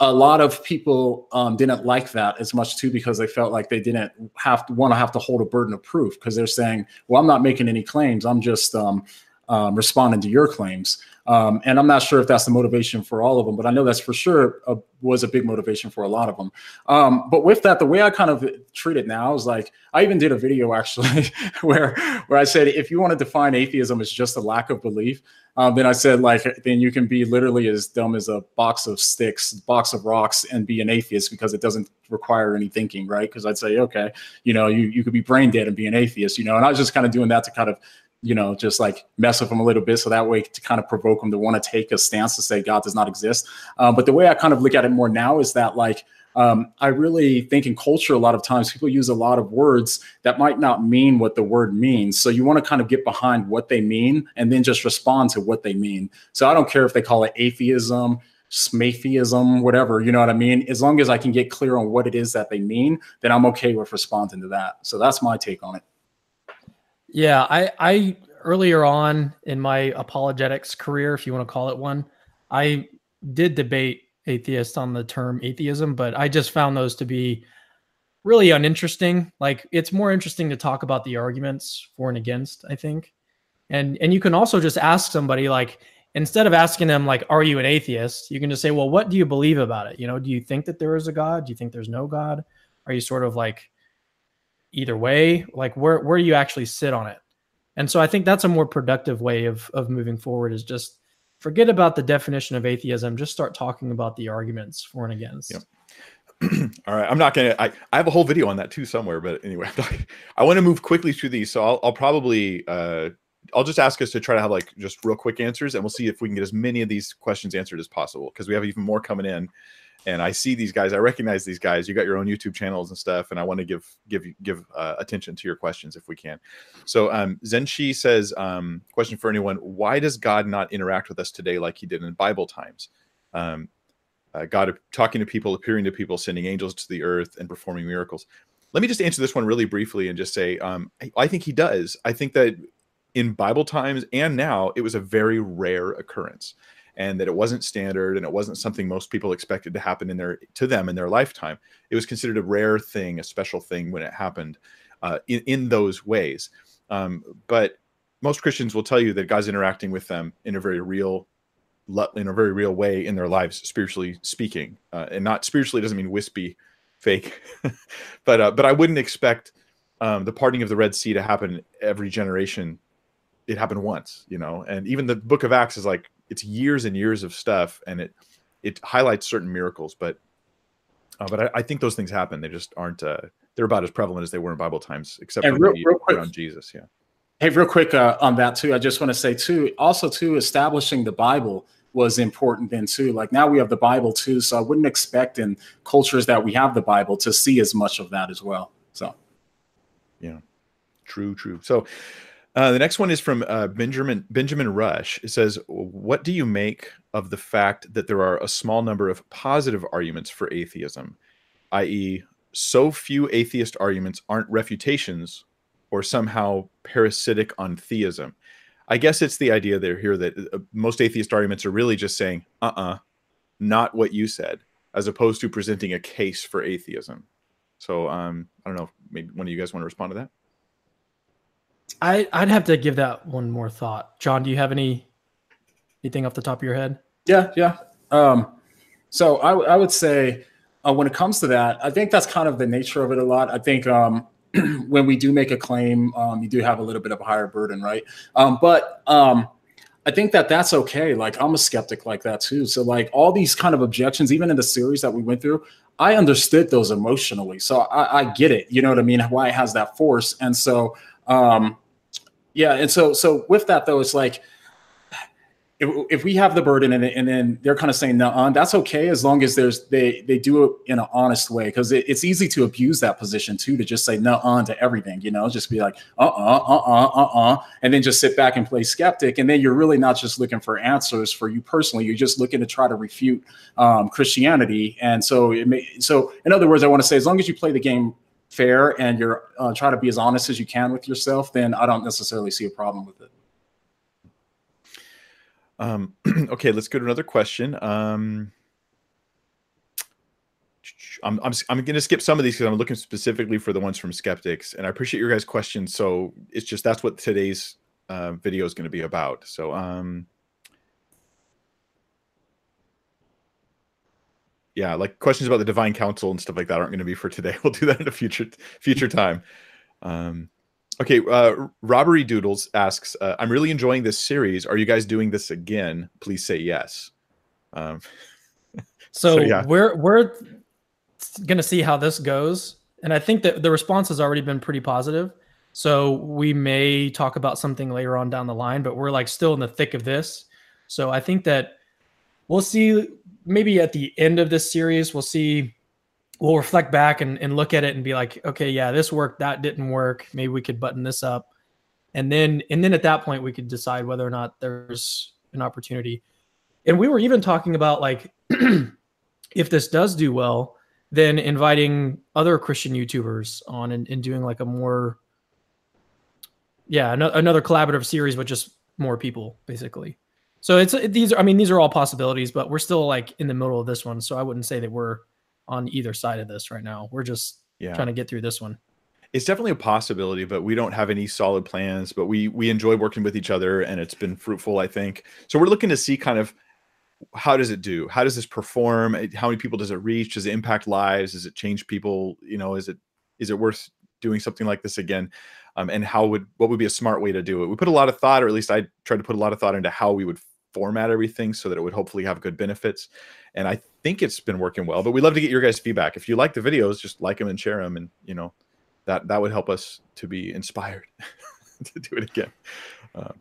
a lot of people um, didn't like that as much too because they felt like they didn't have to want to have to hold a burden of proof because they're saying, "Well, I'm not making any claims. I'm just." Um, um, responding to your claims. Um, and I'm not sure if that's the motivation for all of them, but I know that's for sure a, was a big motivation for a lot of them. Um, but with that, the way I kind of treat it now is like I even did a video [LAUGHS] actually where where I said if you want to define atheism as just a lack of belief, um, then I said like then you can be literally as dumb as a box of sticks, box of rocks, and be an atheist because it doesn't require any thinking, right? Because I'd say okay, you know, you you could be brain dead and be an atheist, you know, and I was just kind of doing that to kind of you know, just like mess with them a little bit. So that way to kind of provoke them to want to take a stance to say God does not exist. Um, but the way I kind of look at it more now is that like, um, I really think in culture, a lot of times people use a lot of words that might not mean what the word means. So you want to kind of get behind what they mean and then just respond to what they mean. So I don't care if they call it atheism, smatheism, whatever, you know what I mean? As long as I can get clear on what it is that they mean, then I'm okay with responding to that. So that's my take on it. Yeah, I, I earlier on in my apologetics career, if you want to call it one, I did debate atheists on the term atheism, but I just found those to be really uninteresting. Like it's more interesting to talk about the arguments for and against, I think. And and you can also just ask somebody like instead of asking them like are you an atheist, you can just say, "Well, what do you believe about it? You know, do you think that there is a god? Do you think there's no god? Are you sort of like either way like where where do you actually sit on it? And so i think that's a more productive way of of moving forward is just forget about the definition of atheism just start talking about the arguments for and against. Yep. [CLEARS THROAT] all right i'm not gonna I, I have a whole video on that too somewhere but anyway [LAUGHS] i want to move quickly through these so i'll, I'll probably uh I'll just ask us to try to have like just real quick answers, and we'll see if we can get as many of these questions answered as possible because we have even more coming in and I see these guys. I recognize these guys. You got your own YouTube channels and stuff, and I want to give give give uh, attention to your questions if we can. So um, Zenshi says, um, question for anyone: Why does God not interact with us today like He did in Bible times? Um, uh, God talking to people, appearing to people, sending angels to the earth, and performing miracles. Let me just answer this one really briefly and just say um, I, I think He does. I think that in Bible times and now, it was a very rare occurrence and that it wasn't standard and it wasn't something most people expected to happen in their to them in their lifetime. It was considered a rare thing, a special thing when it happened uh, in, in those ways. Um, but most Christians will tell you that God's interacting with them in a very real in a very real way in their lives, spiritually speaking, uh, and not spiritually doesn't mean wispy, fake, [LAUGHS] but uh, but I wouldn't expect um, the parting of the Red Sea to happen every generation. It happened once, you know, and even the Book of Acts is like it's years and years of stuff, and it it highlights certain miracles. But uh, but I, I, think those things happen. They just aren't. Uh, they're about as prevalent as they were in Bible times, except and for real, real quick, around Jesus. Yeah. Hey, real quick uh, on that too. I just want to say too, also too, establishing the Bible was important then too. Like now we have the Bible too, so I wouldn't expect in cultures that we have the Bible to see as much of that as well. So, yeah, true, true. So. Uh, the next one is from uh, Benjamin Benjamin Rush. It says, "What do you make of the fact that there are a small number of positive arguments for atheism, i.e., so few atheist arguments aren't refutations or somehow parasitic on theism. I guess it's the idea there here that uh, most atheist arguments are really just saying, uh uh-uh, uh, not what you said, as opposed to presenting a case for atheism. So um, I don't know, maybe one of you guys want to respond to that? I, I'd have to give that one more thought. John, do you have any anything off the top of your head? Yeah, yeah. Um, so I, I would say uh, when it comes to that, I think that's kind of the nature of it a lot. I think um, [CLEARS THROAT] when we do make a claim, um, you do have a little bit of a higher burden, right? Um, but um, I think that that's okay. Like I'm a skeptic like that too. So like all these kind of objections, even in the series that we went through, I understood those emotionally. So I, I get it. You know what I mean? Why it has that force. And so um, yeah. And so so with that though, it's like if, if we have the burden and, and then they're kind of saying no uh, that's okay as long as there's they they do it in an honest way because it, it's easy to abuse that position too to just say no on to everything you know just be like uh-uh uh-uh uh-uh and then just sit back and play skeptic and then you're really not just looking for answers for you personally you're just looking to try to refute um, christianity and so it may so in other words i want to say as long as you play the game fair and you're uh, to be as honest as you can with yourself then i don't necessarily see a problem with it um, [CLEARS THROAT] okay, let's go to another question. Um, I'm, I'm, I'm going to skip some of these because I'm looking specifically for the ones from skeptics, and I appreciate your guys' questions. So it's just that's what today's uh, video is going to be about. So, um, yeah, like questions about the divine council and stuff like that aren't going to be for today. [LAUGHS] We'll do that in a future future [LAUGHS] time. Um, Okay, uh, Robbery Doodles asks, uh, "I'm really enjoying this series. Are you guys doing this again? Please say yes." Um, [LAUGHS] so, so yeah. we're we're gonna see how this goes, and I think that the response has already been pretty positive. So we may talk about something later on down the line, but we're like still in the thick of this. So I think that we'll see. Maybe at the end of this series, we'll see we'll reflect back and, and look at it and be like, okay, yeah, this worked, that didn't work. Maybe we could button this up. And then and then at that point we could decide whether or not there's an opportunity. And we were even talking about like [CLEARS THROAT] if this does do well, then inviting other Christian YouTubers on and, and doing like a more yeah, another collaborative series with just more people, basically. So it's these. Are, I mean, these are all possibilities, but we're still like in the middle of this one. So I wouldn't say that we're on either side of this right now. We're just yeah. trying to get through this one. It's definitely a possibility, but we don't have any solid plans. But we we enjoy working with each other, and it's been fruitful, I think. So we're looking to see kind of how does it do? How does this perform? How many people does it reach? Does it impact lives? Does it change people? You know, is it is it worth doing something like this again? Um, and how would what would be a smart way to do it? We put a lot of thought, or at least I tried to put a lot of thought into how we would format everything so that it would hopefully have good benefits. And I think it's been working well. But we'd love to get your guys' feedback. If you like the videos, just like them and share them, and you know that that would help us to be inspired [LAUGHS] to do it again. Um,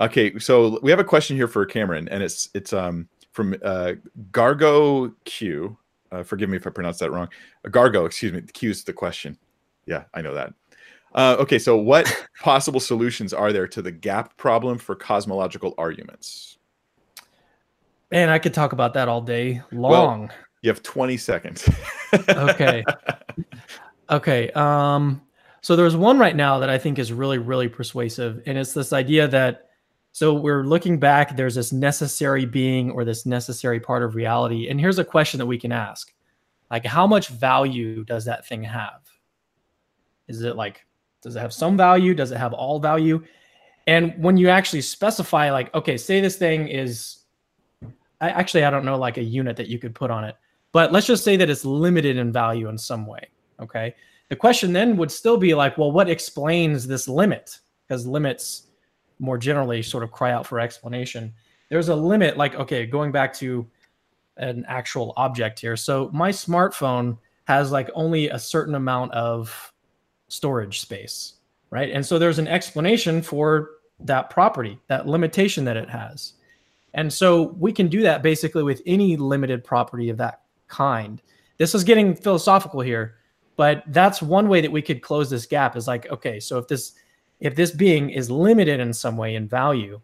okay, so we have a question here for Cameron, and it's it's um from uh, Gargo Q. Uh, forgive me if I pronounced that wrong. Uh, Gargo, excuse me. Q is the question. Yeah, I know that. Uh, okay, so what [LAUGHS] possible solutions are there to the gap problem for cosmological arguments? Man, I could talk about that all day long. Well, you have 20 seconds. okay. Okay. Um, so there's one right now that I think is really, really persuasive. And it's this idea that so we're looking back, there's this necessary being or this necessary part of reality. And here's a question that we can ask. Like, how much value does that thing have? Is it like, does it have some value? Does it have all value? And when you actually specify, like, okay, say this thing is I actually I don't know like a unit that you could put on it, but let's just say that it's limited in value in some way. Okay. The question then would still be like, well, what explains this limit? Because limits more generally sort of cry out for explanation. There's a limit, like, okay, going back to an actual object here. So my smartphone has like only a certain amount of storage space. right? And so there's an explanation for that property, that limitation that it has. And so we can do that basically with any limited property of that kind. This is getting philosophical here, but that's one way that we could close this gap is like, okay, so if this if this being is limited in some way in value,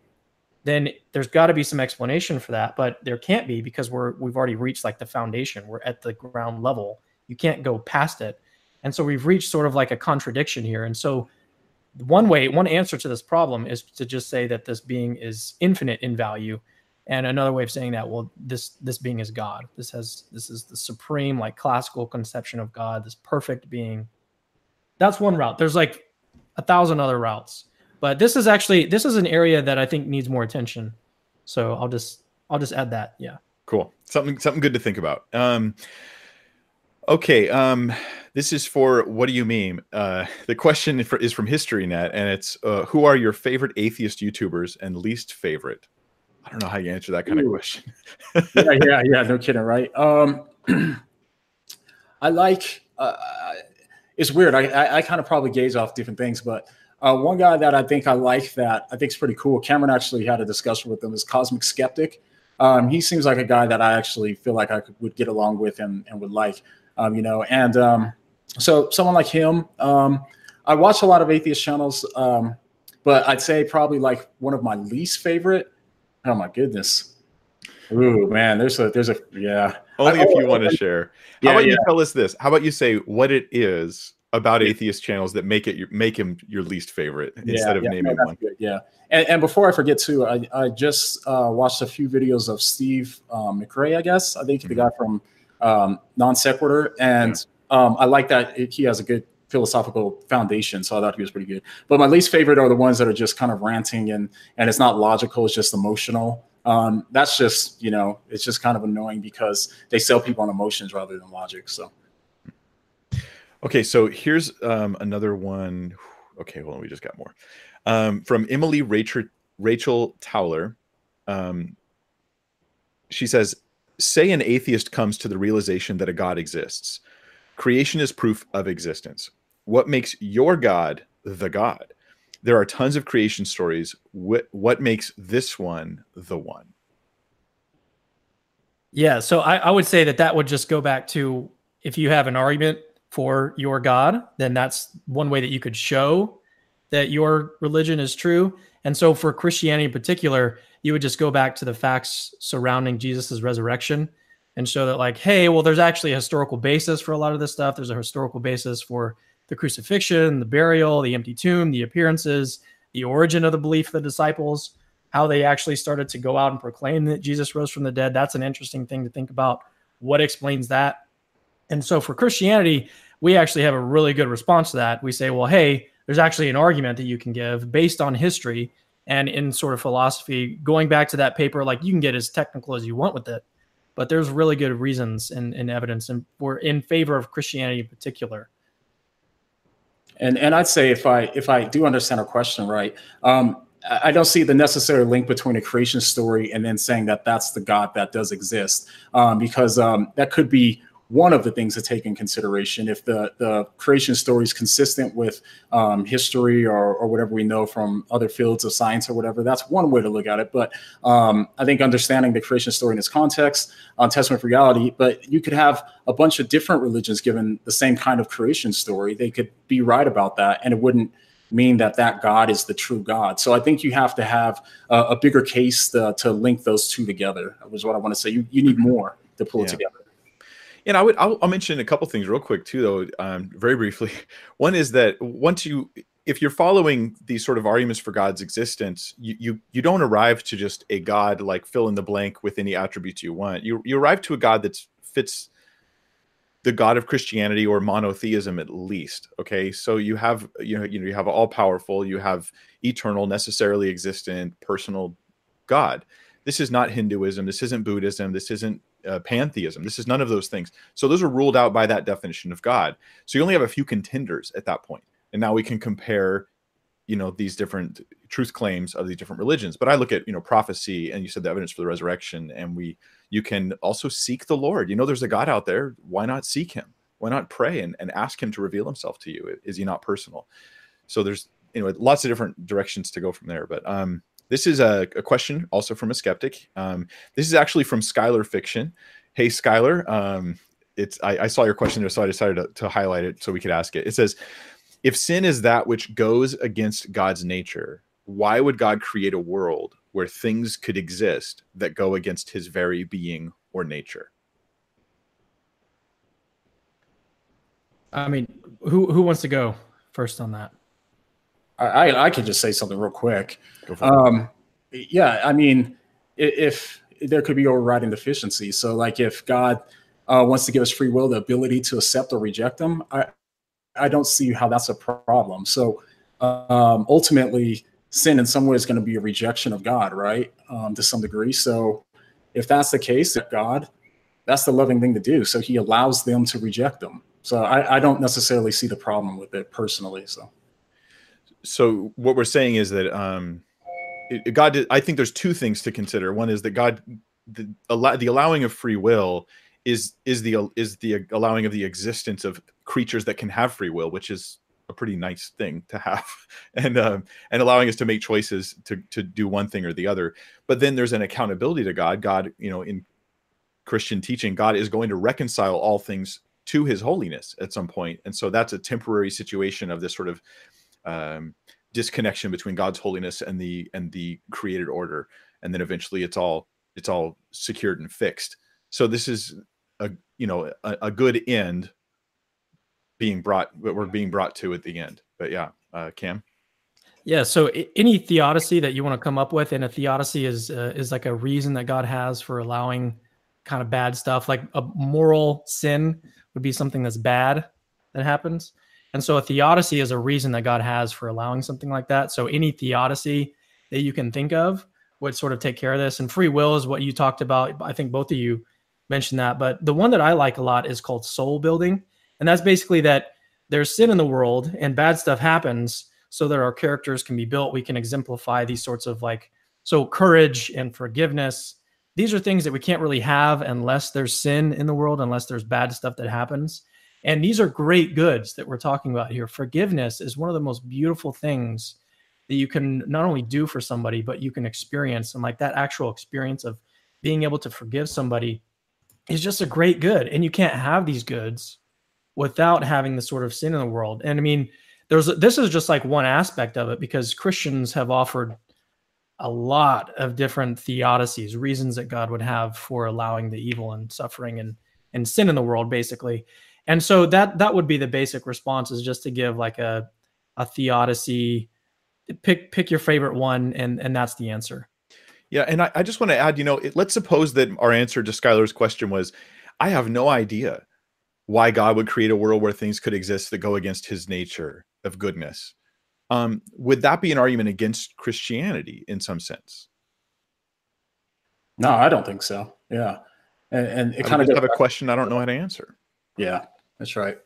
then there's got to be some explanation for that, but there can't be because we're we've already reached like the foundation. We're at the ground level. You can't go past it. And so we've reached sort of like a contradiction here. And so one way, one answer to this problem is to just say that this being is infinite in value. And another way of saying that, well, this this being is God. This has this is the supreme, like classical conception of God, this perfect being. That's one route. There's like a thousand other routes, but this is actually this is an area that I think needs more attention. So I'll just I'll just add that. Yeah. Cool. Something something good to think about. Um, Okay, um, this is for what do you mean? Uh, the question is from HistoryNet, and it's uh, who are your favorite atheist YouTubers and least favorite? I don't know how you answer that kind Ooh. of question. yeah, [LAUGHS] yeah, yeah. No kidding, right? Um, [CLEARS THROAT] I like. Uh, it's weird. I, I, I kind of probably gaze off different things, but uh, one guy that I think I like that I think is pretty cool. Cameron actually had a discussion with him is Cosmic Skeptic. Um, he seems like a guy that I actually feel like I could, would get along with and, and would like um, you know, and um, so someone like him, um, I watch a lot of atheist channels, um, but I'd say probably like one of my least favorite. Oh my goodness. Ooh, man, there's a there's a yeah. Only I, if you want to share. How about yeah. you tell us this? How about you say what it is about atheist channels that make it your, make him your least favorite instead yeah, of naming no, one? Good, yeah, and, and, before I forget too, I, I just uh, watched a few videos of Steve um, McRae. I guess I think mm-hmm. the guy from um, non sequitur, and yeah. um, I like that he has a good philosophical foundation. So I thought he was pretty good. But my least favorite are the ones that are just kind of ranting and and it's not logical; it's just emotional. Um, that's just you know it's just kind of annoying because they sell people on emotions rather than logic. So. Okay, so here's um, another one. Okay, well, we just got more um, from Emily Rachel Rachel Towler. Um, she says, say an atheist comes to the realization that a God exists. Creation is proof of existence. What makes your God the God? There are tons of creation stories. What, what makes this one the one? Yeah, so I, I would say that that would just go back to if you have an argument for your God, then that's one way that you could show that your religion is true. And so for Christianity in particular, you would just go back to the facts surrounding Jesus's resurrection and show that like, hey, well, there's actually a historical basis for a lot of this stuff. There's a historical basis for the crucifixion, the burial, the empty tomb, the appearances, the origin of the belief of the disciples, how they actually started to go out and proclaim that Jesus rose from the dead. That's an interesting thing to think about. What explains that? And so for Christianity, we actually have a really good response to that. We say, well, hey, there's actually an argument that you can give based on history and in sort of philosophy going back to that paper like you can get as technical as you want with it but there's really good reasons and, and evidence and we're in favor of christianity in particular and and i'd say if i if i do understand a question right um, I don't see the necessary link between a creation story and then saying that that's the God that does exist, um, because um, that could be one of the things to take in consideration. If the, the creation story is consistent with um, history or, or whatever we know from other fields of science or whatever, that's one way to look at it. But um, I think understanding the creation story in its context, on testament of reality, but you could have a bunch of different religions given the same kind of creation story. They could be right about that, and it wouldn't mean that that God is the true God. So I think you have to have a, a bigger case to, to, link those two together. Was what I want to say. You you need more to pull yeah. it together. And I would I'll, I'll, mention a couple things real quick too, though, um, very briefly. [LAUGHS] One is that once you if you're following these sort of arguments for God's existence, you, you you don't arrive to just a God like fill in the blank with any attributes you want. You you arrive to a God that fits the God of Christianity or monotheism at least. Okay, so you have you know you know you have all powerful, you have eternal, necessarily existent, personal God. This is not Hinduism. This isn't Buddhism. This isn't uh, pantheism. This is none of those things. So those are ruled out by that definition of God. So you only have a few contenders at that point. And now we can compare, you know, these different truth claims of these different religions. But I look at, you know, prophecy and you said the evidence for the resurrection and we you can also seek the Lord. You know there's a God out there. Why not seek him? Why not pray and, and ask him to reveal himself to you? Is he not personal? so there's you anyway lots of different directions to go from there. But um, this is a, a question also from a skeptic. Um, this is actually from Skylar Fiction. Hey Skylar, um, it's I, I, saw your question there, so I decided to, to highlight it so we could ask it. It says, if sin is that which goes against God's nature, why would God create a world where things could exist that go against his very being or nature? I mean, who who wants to go first on that? I I could just say something real quick. Um, yeah, I mean, if, if there could be overriding deficiencies, so like if God uh, wants to give us free will, the ability to accept or reject them, I I don't see how that's a problem. So um, ultimately, sin in some way is going to be a rejection of God, right? Um, to some degree. So if that's the case, that God, that's the loving thing to do. So He allows them to reject them. So I, I don't necessarily see the problem with it personally. So, so what we're saying is that um, it, God, did, I think there's two things to consider. One is that God, the, the allowing of free will is is the is the allowing of the existence of creatures that can have free will, which is a pretty nice thing to have, [LAUGHS] and um, and allowing us to make choices to to do one thing or the other. But then there's an accountability to God. God, you know, in Christian teaching, God is going to reconcile all things to his holiness at some point and so that's a temporary situation of this sort of um, disconnection between god's holiness and the and the created order and then eventually it's all it's all secured and fixed. So this is a you know a, a good end being brought what we're being brought to at the end. But yeah uh, cam? Yeah so any theodicy that you want to come up with and a theodicy is uh, is like a reason that god has for allowing kind of bad stuff like a moral sin would be something that's bad that happens. And so a theodicy is a reason that God has for allowing something like that. So any theodicy that you can think of would sort of take care of this. And free will is what you talked about. I think both of you mentioned that. But the one that I like a lot is called soul building. And that's basically that there's sin in the world and bad stuff happens so that our characters can be built. We can exemplify these sorts of like, so courage and forgiveness these are things that we can't really have unless there's sin in the world, unless there's bad stuff that happens. And these are great goods that we're talking about here. Forgiveness is one of the most beautiful things that you can not only do for somebody, but you can experience. And like that actual experience of being able to forgive somebody is just a great good. And you can't have these goods without having the sort of sin in the world. And I mean, there's this is just like one aspect of it because Christians have offered a lot of different theodicies, reasons that God would have for allowing the evil and suffering and and sin in the world, basically. And so that that would be the basic response is just to give like a a theodicy, pick pick your favorite one, and and that's the answer. Yeah, and I, I just want to add, you know, it, let's suppose that our answer to Skylar's question was, I have no idea why God would create a world where things could exist that go against His nature of goodness um, would that be an argument against Christianity in some sense? No, I don't think so. Yeah, and, and it kind of have a question I don't know how to answer. Yeah, that's right.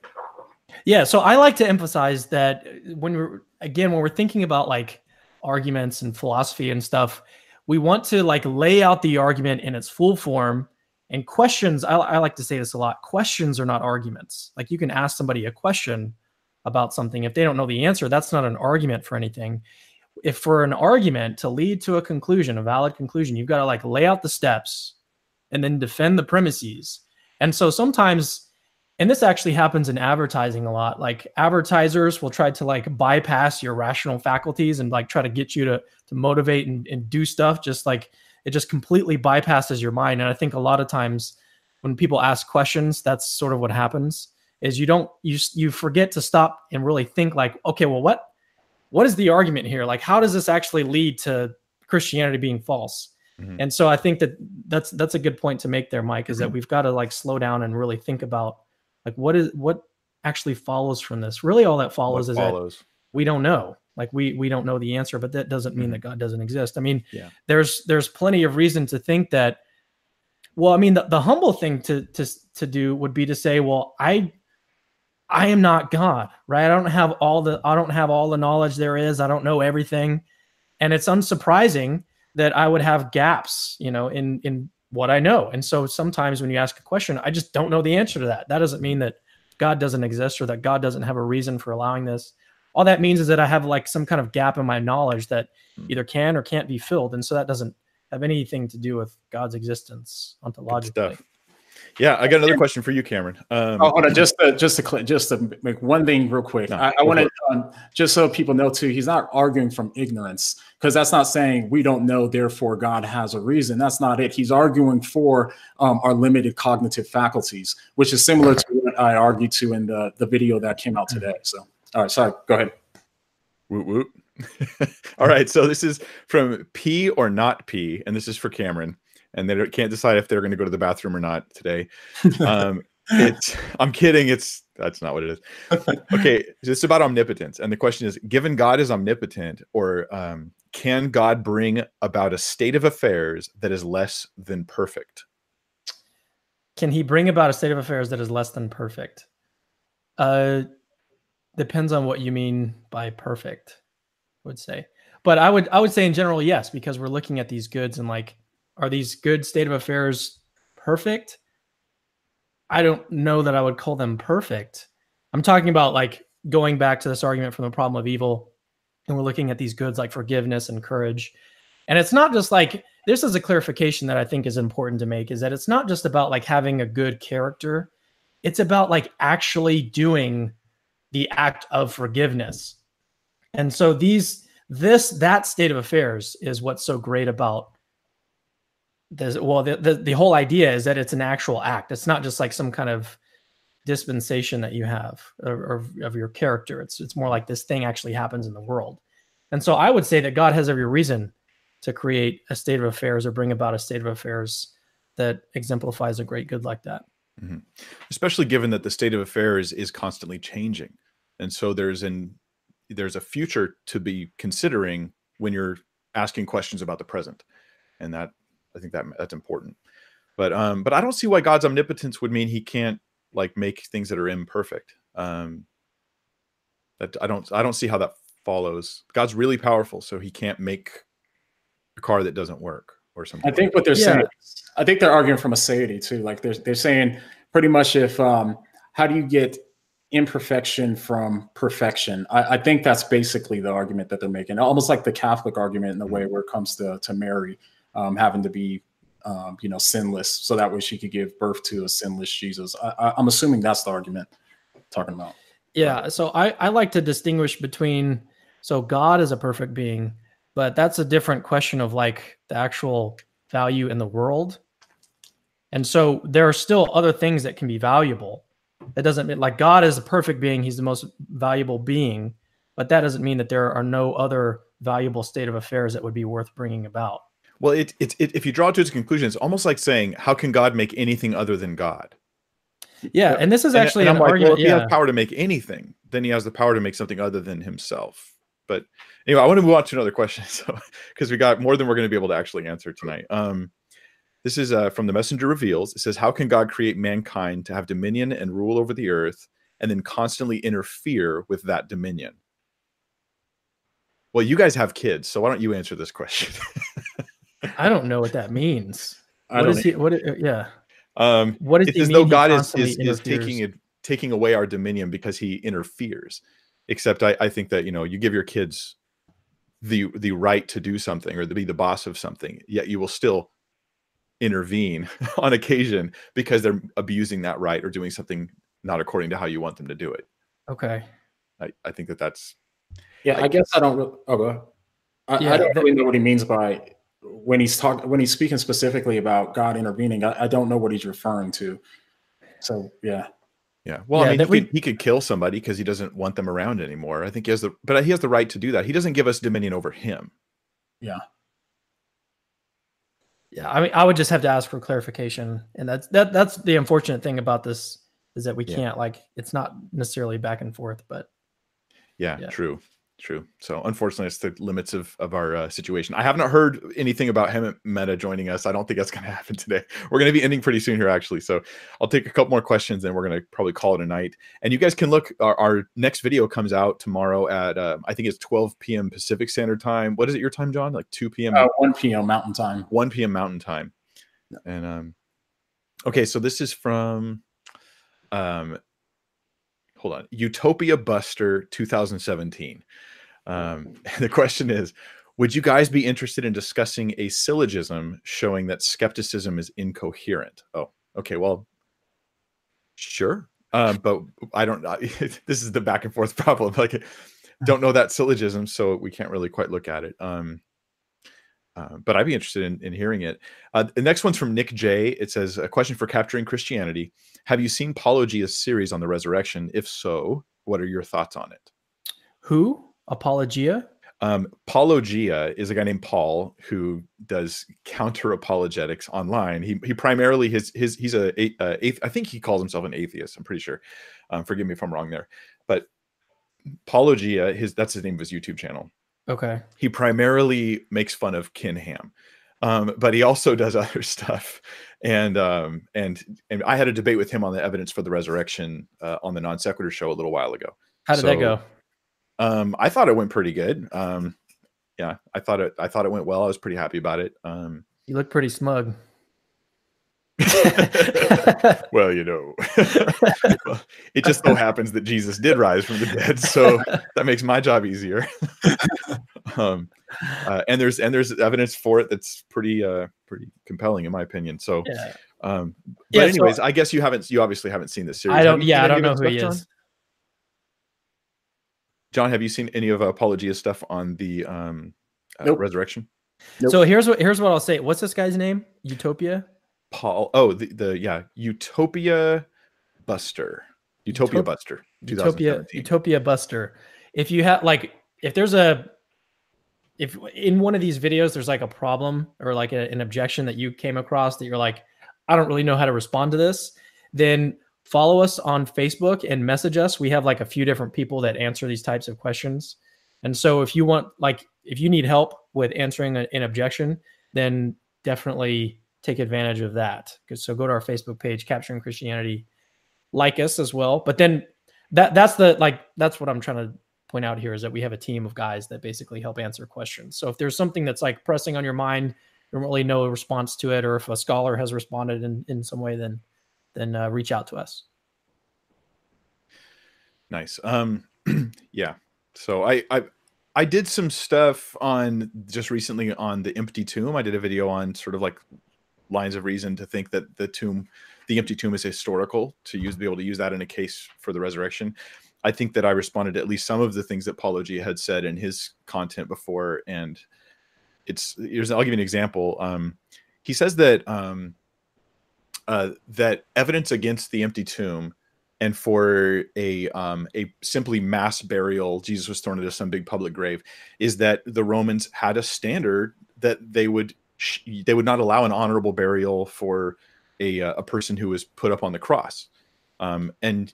Yeah, so I like to emphasize that when we're again when we're thinking about like arguments and philosophy and stuff, we want to like lay out the argument in its full form. And questions, I, I like to say this a lot. Questions are not arguments. Like you can ask somebody a question about something, if they don't know the answer, that's not an argument for anything. If for an argument to lead to a conclusion, a valid conclusion, you've got to like lay out the steps and then defend the premises. And so sometimes, and this actually happens in advertising a lot, like advertisers will try to like bypass your rational faculties and like try to get you to to motivate and, and do stuff just like it just completely bypasses your mind. And I think a lot of times when people ask questions, that's sort of what happens is you don't you you forget to stop and really think like okay well what what is the argument here like how does this actually lead to christianity being false mm-hmm. and so i think that that's that's a good point to make there mike is mm-hmm. that we've got to like slow down and really think about like what is what actually follows from this really all that follows what is follows? that we don't know like we we don't know the answer but that doesn't mean mm-hmm. that god doesn't exist i mean yeah. there's there's plenty of reason to think that well i mean the, the humble thing to to to do would be to say well i I am not God, right? I don't have all the I don't have all the knowledge there is. I don't know everything. And it's unsurprising that I would have gaps, you know, in in what I know. And so sometimes when you ask a question, I just don't know the answer to that. That doesn't mean that God doesn't exist or that God doesn't have a reason for allowing this. all that means is that I have like some kind of gap in my knowledge that Hmm. either can or can't be filled, and so that doesn't have anything to do with God's existence ontologically. Yeah, I got another question for you, Cameron. Um, Oh, hold on, just to, just to just to make one thing real quick. No, I, I want to um, just so people know too. He's not arguing from ignorance because that's not saying we don't know. Therefore, God has a reason. That's not it. He's arguing for um, our limited cognitive faculties, which is similar to what I argued to in the the video that came out today. So, all right, sorry, go ahead. Woot woot. [LAUGHS] All right, so this is from P or not P, and this is for Cameron, and they can't decide if they're going to go to the bathroom or not today. [LAUGHS] Um, it's I'm kidding. It's that's not what it is. Okay, it's about omnipotence, and the question is: Given God is omnipotent, or um, can God bring about a state of affairs that is less than perfect? Can he bring about a state of affairs that is less than perfect? Uh, depends on what you mean by perfect. I would say, but I would I would say in general yes, because we're looking at these goods and like, are these good state of affairs perfect? I don't know that I would call them perfect. I'm talking about like going back to this argument from the problem of evil, and we're looking at these goods like forgiveness and courage, and it's not just like this is a clarification that I think is important to make is that it's not just about like having a good character. It's about like actually doing the act of forgiveness. And so these this that state of affairs is what's so great about this well the, the the whole idea is that it's an actual act. It's not just like some kind of dispensation that you have or, or of your character. It's it's more like this thing actually happens in the world. And so I would say that God has every reason to create a state of affairs or bring about a state of affairs that exemplifies a great good like that. Mm-hmm. especially given that the state of affairs is constantly changing and so there's an there's a future to be considering when you're asking questions about the present and that i think that that's important. But um but i don't see why god's omnipotence would mean he can't like make things that are imperfect. Um that i don't i don't see how that follows. God's really powerful so he can't make a car that doesn't work or something I think what they're Yeah. saying, I think they're arguing from aseity too. Like they're they're saying pretty much if um, how do you get imperfection from perfection? I, I think that's basically the argument that they're making, almost like the Catholic argument in the way where it comes to to Mary um, having to be um, you know sinless, so that way she could give birth to a sinless Jesus. I, I'm assuming that's the argument I'm talking about. Yeah. So I, I like to distinguish between so God is a perfect being, but that's a different question of like the actual value in the world. And so there are still other things that can be valuable. That doesn't mean like God is a perfect being, he's the most valuable being, but that doesn't mean that there are no other valuable state of affairs that would be worth bringing about. Well it, it, it if you draw it to its conclusion it's almost like saying how can god make anything other than god Yeah, and this is actually and an I'm like, well, argument. if he yeah. has power to make anything, then he has the power to make something other than himself. But anyway, I want to move on to another question, [LAUGHS] so because we got more than we're going to be able to actually answer tonight. Um, this is uh, from the Messenger Reveals. It says, "How can God create mankind to have dominion and rule over the earth, and then constantly interfere with that dominion?" Well, you guys have kids, so why don't you answer this question? [LAUGHS] I don't know what that means. I What don't is he what yeah. um, What does it's he as though God is is, is taking it taking away our dominion because he interferes. Except I, I think that you know you give your kids the the right to do something or to be the boss of something, yet you will still intervene [LAUGHS] on occasion because they're abusing that right or doing something not according to how you want them to do it. Okay. I, I think that that's Yeah, I Like- guess I don't. Really, oh, go ahead. I, Yeah, I don't really know what he means by when he's talking when he's speaking specifically about God intervening. I, I don't know what he's referring to. So yeah, yeah. Well, Yeah, I mean, that he, we- could, he could kill somebody because he doesn't want them around anymore. I think he has the but he has the right to do that. He doesn't give us dominion over him. Yeah. Yeah, I mean, I would just have to ask for clarification, and that's that. That's the unfortunate thing about this is that we Yeah. can't like it's not necessarily back and forth, but Yeah, Yeah. true, true. So unfortunately, it's the limits of of our uh, situation. I have not heard anything about Hemant Mehta joining us. I don't think that's [LAUGHS] going to happen today. We're going to be ending pretty soon here, actually. So I'll take a couple more questions, and we're going to probably call it a night. And you guys can look. Our, our next video comes out tomorrow at uh, I think it's 12 p.m. Pacific Standard Time. What is it your time, John? Like 2 p.m. uh, 1 p.m. Mountain Time. 1 p.m. Mountain Time. And um, okay, so this is from um, hold on, Utopia Buster 2017. Um, [LAUGHS] the question is, would you guys be interested in discussing a syllogism showing that skepticism is incoherent? Oh, okay. Well, sure. Um, but I don't. Uh, [LAUGHS] this is the back and forth [LAUGHS] problem. Like, don't know that syllogism, so we can't really quite look at it. Um, uh, but I'd be interested in, in hearing it. Uh, the next one's from Nick J. It says a question for capturing Christianity. Have you seen Paulogia's series on the resurrection? If so, what are your thoughts on it? Who? Paulogia? Um, Paulogia is a guy named Paul who does counter apologetics online. He he primarily his his he's a, a, a I think he calls himself an atheist. I'm pretty sure. Um, forgive me if I'm wrong there, but Paulogia his that's the name of his YouTube channel. Okay. He primarily makes fun of Ken Ham, um, but he also does [LAUGHS] other stuff. And um, and and I had a debate with him on the evidence for the resurrection uh, on the non sequitur show a little while ago. How did so, that go? Um, I thought it went pretty good. Um, yeah, I thought it. I thought it went well. I was pretty happy about it. Um, you look pretty smug. [LAUGHS] [LAUGHS] well, you know, [LAUGHS] it just so happens that Jesus did rise from the dead, so that makes my job easier. um, uh, and there's and there's evidence for it that's pretty uh, pretty compelling in my opinion. So, yeah. um, but yeah, anyways, so, I guess you haven't you obviously haven't seen this series. I don't. Yeah, I don't know who he is. John? John, have you seen any of Paulogia stuff on the um, uh, nope. resurrection? Nope. So here's what here's what I'll say. What's this guy's name? Utopia. Paul. Oh, the, the yeah, Utopia Buster. Utopia Utop- Buster. Utopia Utopia Buster. If you have like, if there's a, if in one of these videos there's like a problem or like a, an objection that you came across that you're like, I don't really know how to respond to this, then follow us on Facebook and message us. We have like a few different people that answer these types of questions. And so if you want like if you need help with answering a, an objection, then definitely take advantage of that. So go to our Facebook page, Capturing Christianity, like us as well. But then that that's the like that's what I'm trying to point out here is that we have a team of guys that basically help answer questions. So if there's something that's like pressing on your mind, you don't really know a response to it, or if a scholar has responded in, in some way, then then uh, reach out to us. Nice. Um, [CLEARS THROAT] yeah. So I I I did some stuff on just recently on the empty tomb. I did a video on sort of like lines of reason to think that the tomb, the empty tomb, is historical to use be able to use that in a case for the resurrection. I think that I responded to at least some of the things that Paulogia had said in his content before, and it's I'll give you an example. Um, he says that um, uh, that evidence against the empty tomb and for a um, a simply mass burial, Jesus was thrown into some big public grave, is that the Romans had a standard that they would they would not allow an honorable burial for a, uh, a person who was put up on the cross. Um, and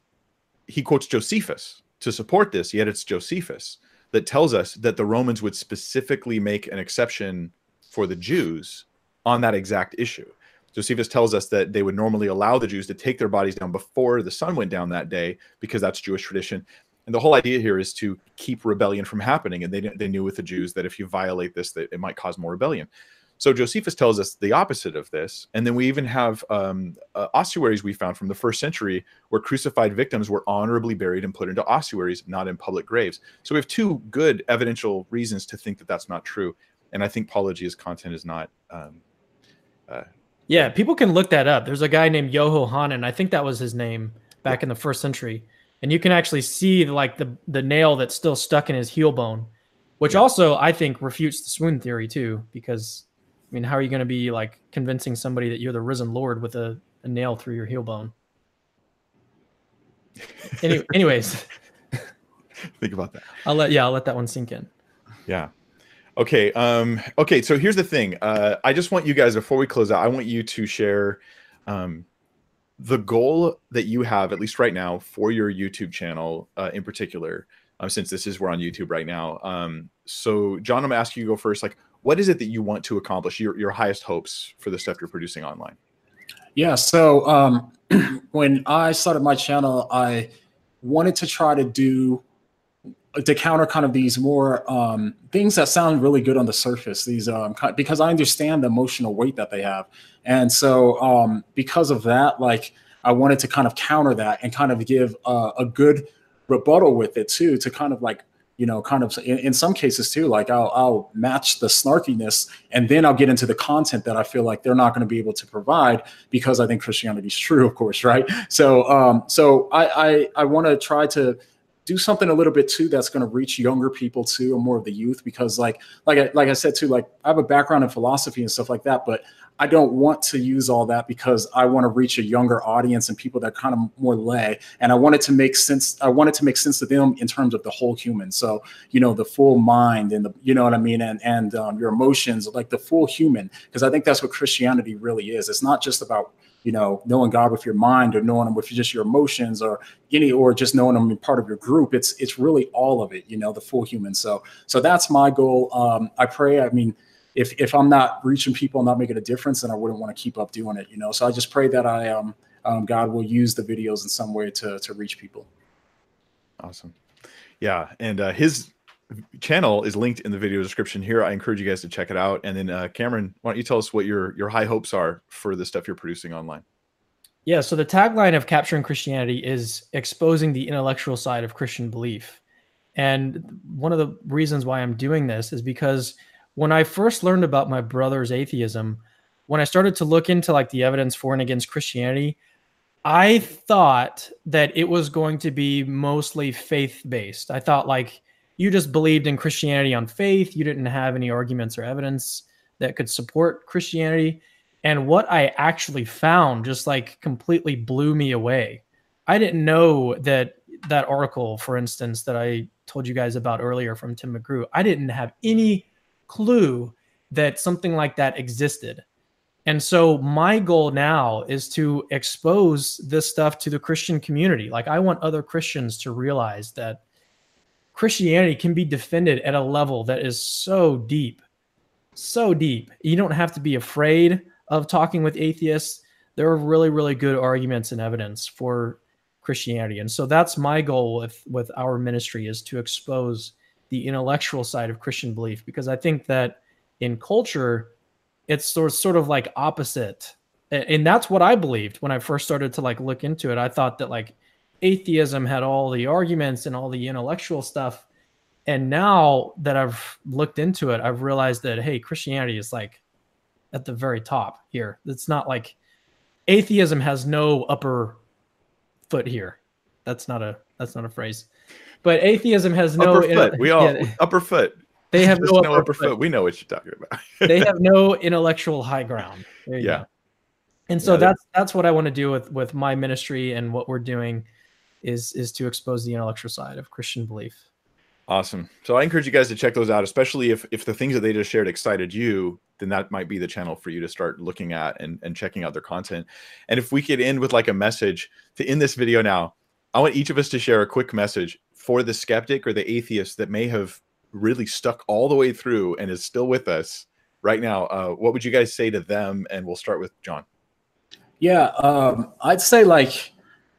he quotes Josephus to support this, yet it's Josephus that tells us that the Romans would specifically make an exception for the Jews on that exact issue. Josephus tells us that they would normally allow the Jews to take their bodies down before the sun went down that day because that's Jewish tradition. And the whole idea here is to keep rebellion from happening. And they, they knew with the Jews that if you violate this, that it might cause more rebellion. So Josephus tells us the opposite of this. And then we even have um, uh, ossuaries we found from the first century where crucified victims were honorably buried and put into ossuaries, not in public graves. So we have two good evidential reasons to think that that's not true. And I think Paulogia's content is not. Um, uh, yeah, people can look that up. There's a guy named Yohanan. I think that was his name back in the first century. And you can actually see like the, the nail that's still stuck in his heel bone, which also I think refutes the swoon theory too, because I mean, how are you going to be like convincing somebody that you're the risen Lord with a, a nail through your heel bone? Any, [LAUGHS] anyways, think about that. I'll let yeah, I'll let that one sink in. Yeah. Okay. Um, okay. So here's the thing. Uh, I just want you guys before we close out, I want you to share um, the goal that you have, at least right now, for your YouTube channel uh, in particular. Um, since this is we're on YouTube right now. Um, so John, I'm gonna ask you to go first. Like, what is it that you want to accomplish your, your highest hopes for the stuff you're producing online yeah so um, [CLEARS THROAT] when i started my channel i wanted to try to do to counter kind of these more um, things that sound really good on the surface these um, because i understand the emotional weight that they have and so um, because of that like I wanted to kind of counter that and kind of give a good rebuttal with it too, to kind of like you know, kind of in, in, some cases too, like I'll, I'll match the snarkiness and then I'll get into the content that I feel like they're not going to be able to provide because I think Christianity is true, of course, right? So, um, so I, I, I want to try to do something a little bit too that's going to reach younger people too and more of the youth because like like I, like I said too like I have a background in philosophy and stuff like that but I don't want to use all that because I want to reach a younger audience and people that kind of more lay. And I wanted to make sense. I wanted to make sense to them in terms of the whole human. So, you know, the full mind and the, you know what I mean? And, and um, your emotions, like the full human, because I think that's what Christianity really is. It's not just about, you know, knowing God with your mind or knowing him with just your emotions or any, or just knowing him part of your group. It's, it's really all of it, you know, the full human. So, so that's my goal. Um, I pray, I mean, if if I'm not reaching people not making a difference, then I wouldn't want to keep up doing it. You know, so I just pray that I um, um God will use the videos in some way to to reach people. Awesome, yeah, and uh, his channel is linked in the video description here. I encourage you guys to check it out. And then uh, Cameron, why don't you tell us what your your high hopes are for the stuff you're producing online? Yeah, so the tagline of Capturing Christianity is exposing the intellectual side of Christian belief. And one of the reasons why I'm doing this is because when I first learned about my brother's atheism, when I started to look into like the evidence for and against Christianity, I thought that it was going to be mostly faith based. I thought like you just believed in Christianity on faith, you didn't have any arguments or evidence that could support Christianity. And what I actually found just like completely blew me away. I didn't know that that article, for instance, that I told you guys about earlier from Tim McGrew, I didn't have any clue that something like that existed. And so my goal now is to expose this stuff to the Christian community. Like I want other Christians to realize that Christianity can be defended at a level that is so deep, so deep. You don't have to be afraid of talking with atheists. There are really, really good arguments and evidence for Christianity. And so that's my goal with with our ministry is to expose the intellectual side of Christian belief because I think that in culture, it's sort sort of like opposite, and that's what I believed when I first started to like look into it. I thought that like atheism had all the arguments and all the intellectual stuff, and now that I've looked into it, I've realized that hey, Christianity is like at the very top here. It's not like atheism has no upper foot here. That's not a that's not a phrase. But atheism has no upper foot. we all yeah, upper foot. They have [LAUGHS] no, upper, upper foot. foot. We know what you're talking about. [LAUGHS] they have no [LAUGHS] intellectual high ground. Yeah. Go. And so yeah, that's that's what I want to do with with my ministry and what we're doing is is to expose the intellectual side of Christian belief. Awesome. So I encourage you guys to check those out, especially if if the things that they just shared excited you, then that might be the channel for you to start looking at and, and checking out their content. And if we could end with like a message to end this video now, I want each of us to share a quick message for the skeptic or the atheist that may have really stuck all the way through and is still with us right now. Uh, what would you guys say to them? And we'll start with John. Yeah, um, I'd say like,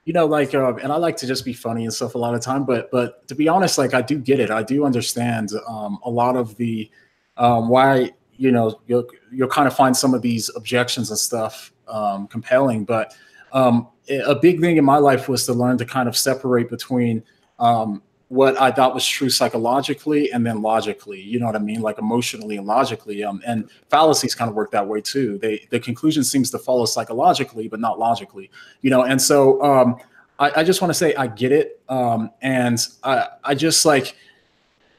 you know, like, uh, and I like to just be funny and stuff a lot of time, but but to be honest, like I do get it. I do understand um, a lot of the um, why you know you'll you'll kind of find some of these objections and stuff um, compelling, but um, a big thing in my life was to learn to kind of separate between um, what I thought was true psychologically and then logically, you know what I mean? Like emotionally and logically. Um, and fallacies kind of work that way too. They the conclusion seems to follow psychologically, but not logically, you know. And so um, I, I just want to say I get it. Um, and I, I just like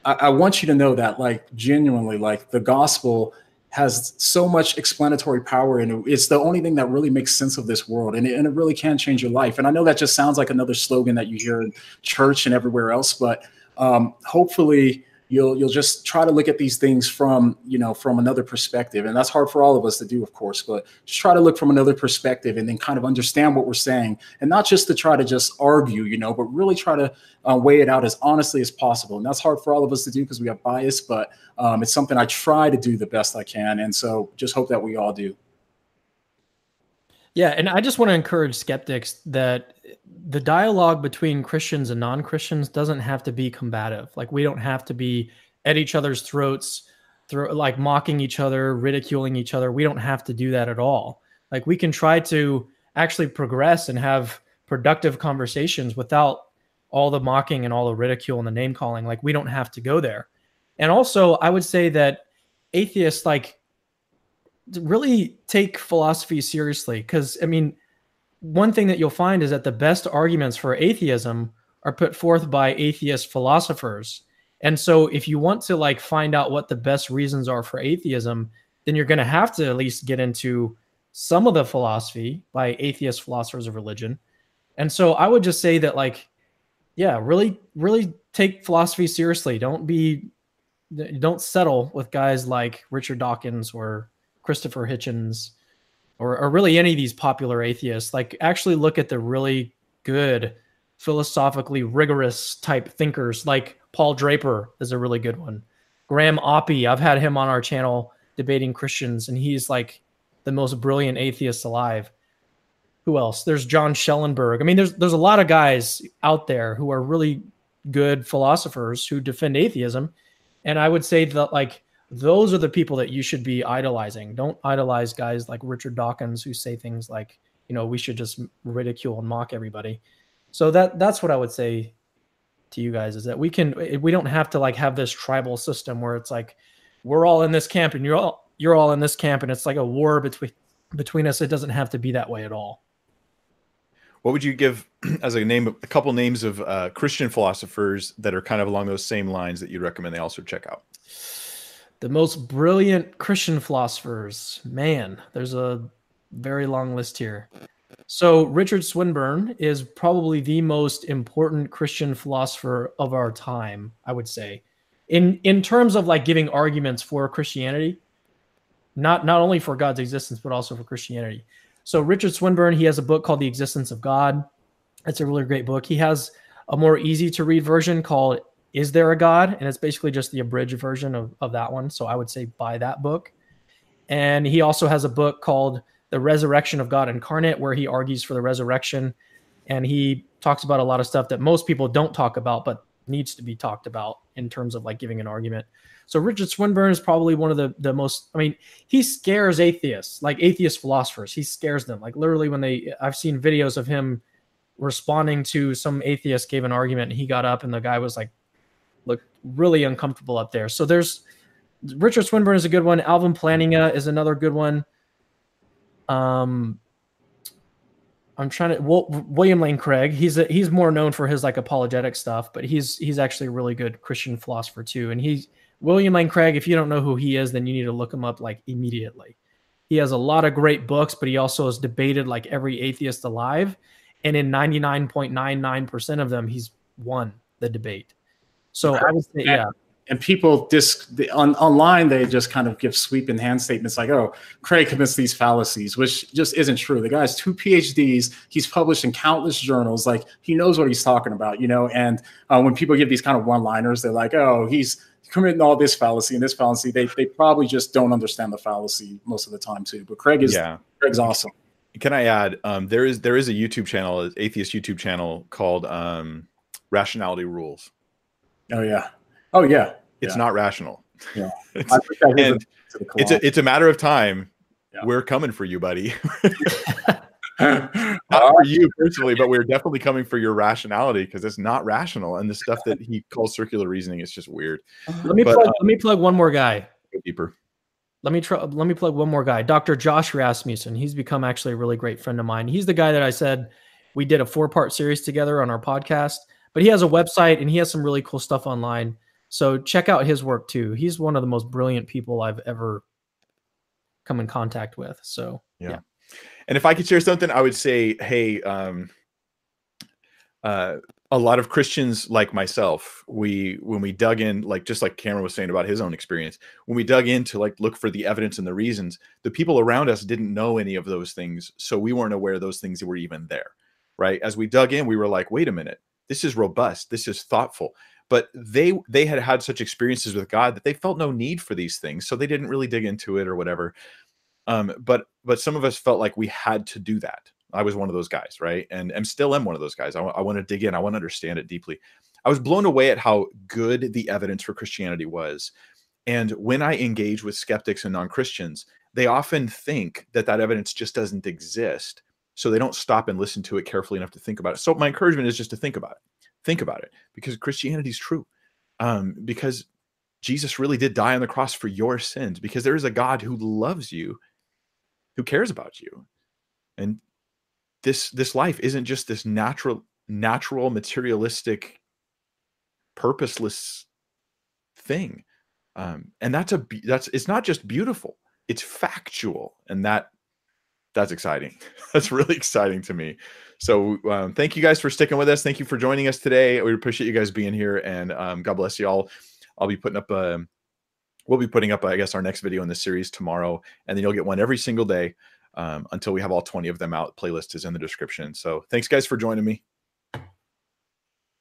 I, I want you to know that like genuinely, like the gospel has so much explanatory power and it's the only thing that really makes sense of this world. And it, and it really can change your life. And i know that just sounds like another slogan that you hear in church and everywhere else but um, hopefully you'll you'll just try to look at these things from you know from another perspective. And that's hard for all of us to do of course but just try to look from another perspective and then kind of understand what we're saying. And not just to try to just argue you know but really try to uh, weigh it out as honestly as possible. And that's hard for all of us to do because we have bias but um, it's something i try to do the best i can. And so just hope that we all do. Yeah, and I just want to encourage skeptics that the dialogue between Christians and non-Christians doesn't have to be combative. Like we don't have to be at each other's throats, like mocking each other, ridiculing each other. We don't have to do that at all. Like we can try to actually progress and have productive conversations without all the mocking and all the ridicule and the name calling. Like we don't have to go there. And also, I would say that atheists like really take philosophy seriously because I mean, one thing that you'll find is that the best arguments for atheism are put forth by atheist philosophers. And so if you want to like find out what the best reasons are for atheism, then you're going to have to at least get into some of the philosophy by atheist philosophers of religion. And so I would just say that like yeah, really really take philosophy seriously. Don't be don't settle with guys like Richard Dawkins or Christopher Hitchens or, or really any of these popular atheists. Like actually look at the really good philosophically rigorous type thinkers like Paul Draper is a really good one. Graham Oppy, I've had him on our channel debating Christians, and he's like the most brilliant atheist alive. Who else? There's John Schellenberg. I mean, there's there's a lot of guys out there who are really good philosophers who defend atheism, and I would say that like those are the people that you should be idolizing. Don't idolize guys like Richard Dawkins who say things like, you know, we should just ridicule and mock everybody. So that that's what I would say to you guys is that we can we don't have to like have this tribal system where it's like we're all in this camp and you're all you're all in this camp and it's like a war between between us. It doesn't have to be that way at all. What would you give [CLEARS THROAT] as a name a couple names of uh, Christian philosophers that are kind of along those same lines that you'd recommend they also check out? The most brilliant Christian philosophers, man, there's a very long list here. So Richard Swinburne is probably the most important Christian philosopher of our time, I would say. In in terms of like giving arguments for Christianity, not not only for God's existence but also for Christianity. So Richard Swinburne, he has a book called The Existence of God. It's a really great book. He has a more easy to read version called Is There a God? And it's basically just the abridged version of, of that one. So I would say buy that book. And he also has a book called The Resurrection of God Incarnate, where he argues for the resurrection. And he talks about a lot of stuff that most people don't talk about, but needs to be talked about in terms of like giving an argument. So Richard Swinburne is probably one of the the most. I mean, he scares atheists, like atheist philosophers. He scares them. Like literally, when they, I've seen videos of him responding to some atheist gave an argument, and he got up, and the guy was like, looked really uncomfortable up there. So there's Richard Swinburne is a good one. Alvin Plantinga is another good one. Um, I'm trying to William Lane Craig. He's a, he's more known for his like apologetic stuff, but he's he's actually a really good Christian philosopher too. And he's William Lane Craig, if you don't know who he is, then you need to look him up like immediately. He has a lot of great books, but he also has debated like every atheist alive. And in 99.99% of them, he's won the debate. So I would say, yeah. And people just on, online, they just kind of give sweeping hand statements like, oh, Craig commits these fallacies, which just isn't true. The guy has two PhDs. He's published in countless journals. Like he knows what he's talking about, you know? And uh, when people give these kind of one liners, they're like, oh, he's, committing all this fallacy and this fallacy. They they probably just don't understand the fallacy most of the time too. But Craig is yeah. Craig's awesome. Can I add? Um, there is there is a YouTube channel, an atheist YouTube channel called um, Rationality Rules. Oh yeah. Oh yeah. It's yeah. not rational. Yeah. [LAUGHS] it's, and it's a it's a matter of time. Yeah. We're coming for you, buddy. [LAUGHS] not for you personally, but we're definitely coming for your rationality because it's not rational. And the stuff that he calls circular reasoning is just weird. Let me but, plug, uh, let me plug one more guy. Deeper. Let me try. Let me plug one more guy, Dr. Josh Rasmussen. He's become actually a really great friend of mine. He's the guy that I said we did a four part series together on our podcast. But he has a website and he has some really cool stuff online. So check out his work too. He's one of the most brilliant people I've ever come in contact with. So yeah. yeah. And if I could share something, I would say, hey, um, uh, a lot of Christians like myself, we when we dug in, like just like Cameron was saying about his own experience, when we dug in to like look for the evidence and the reasons, the people around us didn't know any of those things, so we weren't aware those things were even there. Right? As we dug in, we were like, wait a minute, this is robust, this is thoughtful. But they they had had such experiences with God that they felt no need for these things, so they didn't really dig into it or whatever. Um, but but some of us felt like we had to do that. I was one of those guys, right? And i'm still am one of those guys. I, I want to dig in. I want to understand it deeply. I was blown away at how good the evidence for Christianity was. And when I engage with skeptics and non Christians, they often think that that evidence just doesn't exist. So they don't stop and listen to it carefully enough to think about it. So my encouragement is just to think about it. Think about it because Christianity is true. Um, because Jesus really did die on the cross for your sins because there is a God who loves you, who cares about you. And this this life isn't just this natural natural materialistic purposeless thing. Um, and that's a that's it's not just beautiful, it's factual and that that's exciting. [LAUGHS] that's really exciting to me. So um, thank you guys for sticking with us. Thank you for joining us today. We appreciate you guys being here, and um, God bless you all. I'll be putting up a, um, we'll be putting up, I guess, our next video in the series tomorrow, and then you'll get one every single day um, until we have all 20 of them out. Playlist is in the description. So thanks, guys, for joining me.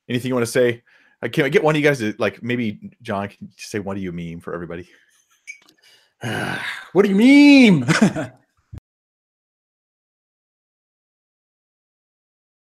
Anything you want to say? I can't get one of you guys to like maybe John can say what do you mean for everybody? [SIGHS] what do you mean? [LAUGHS]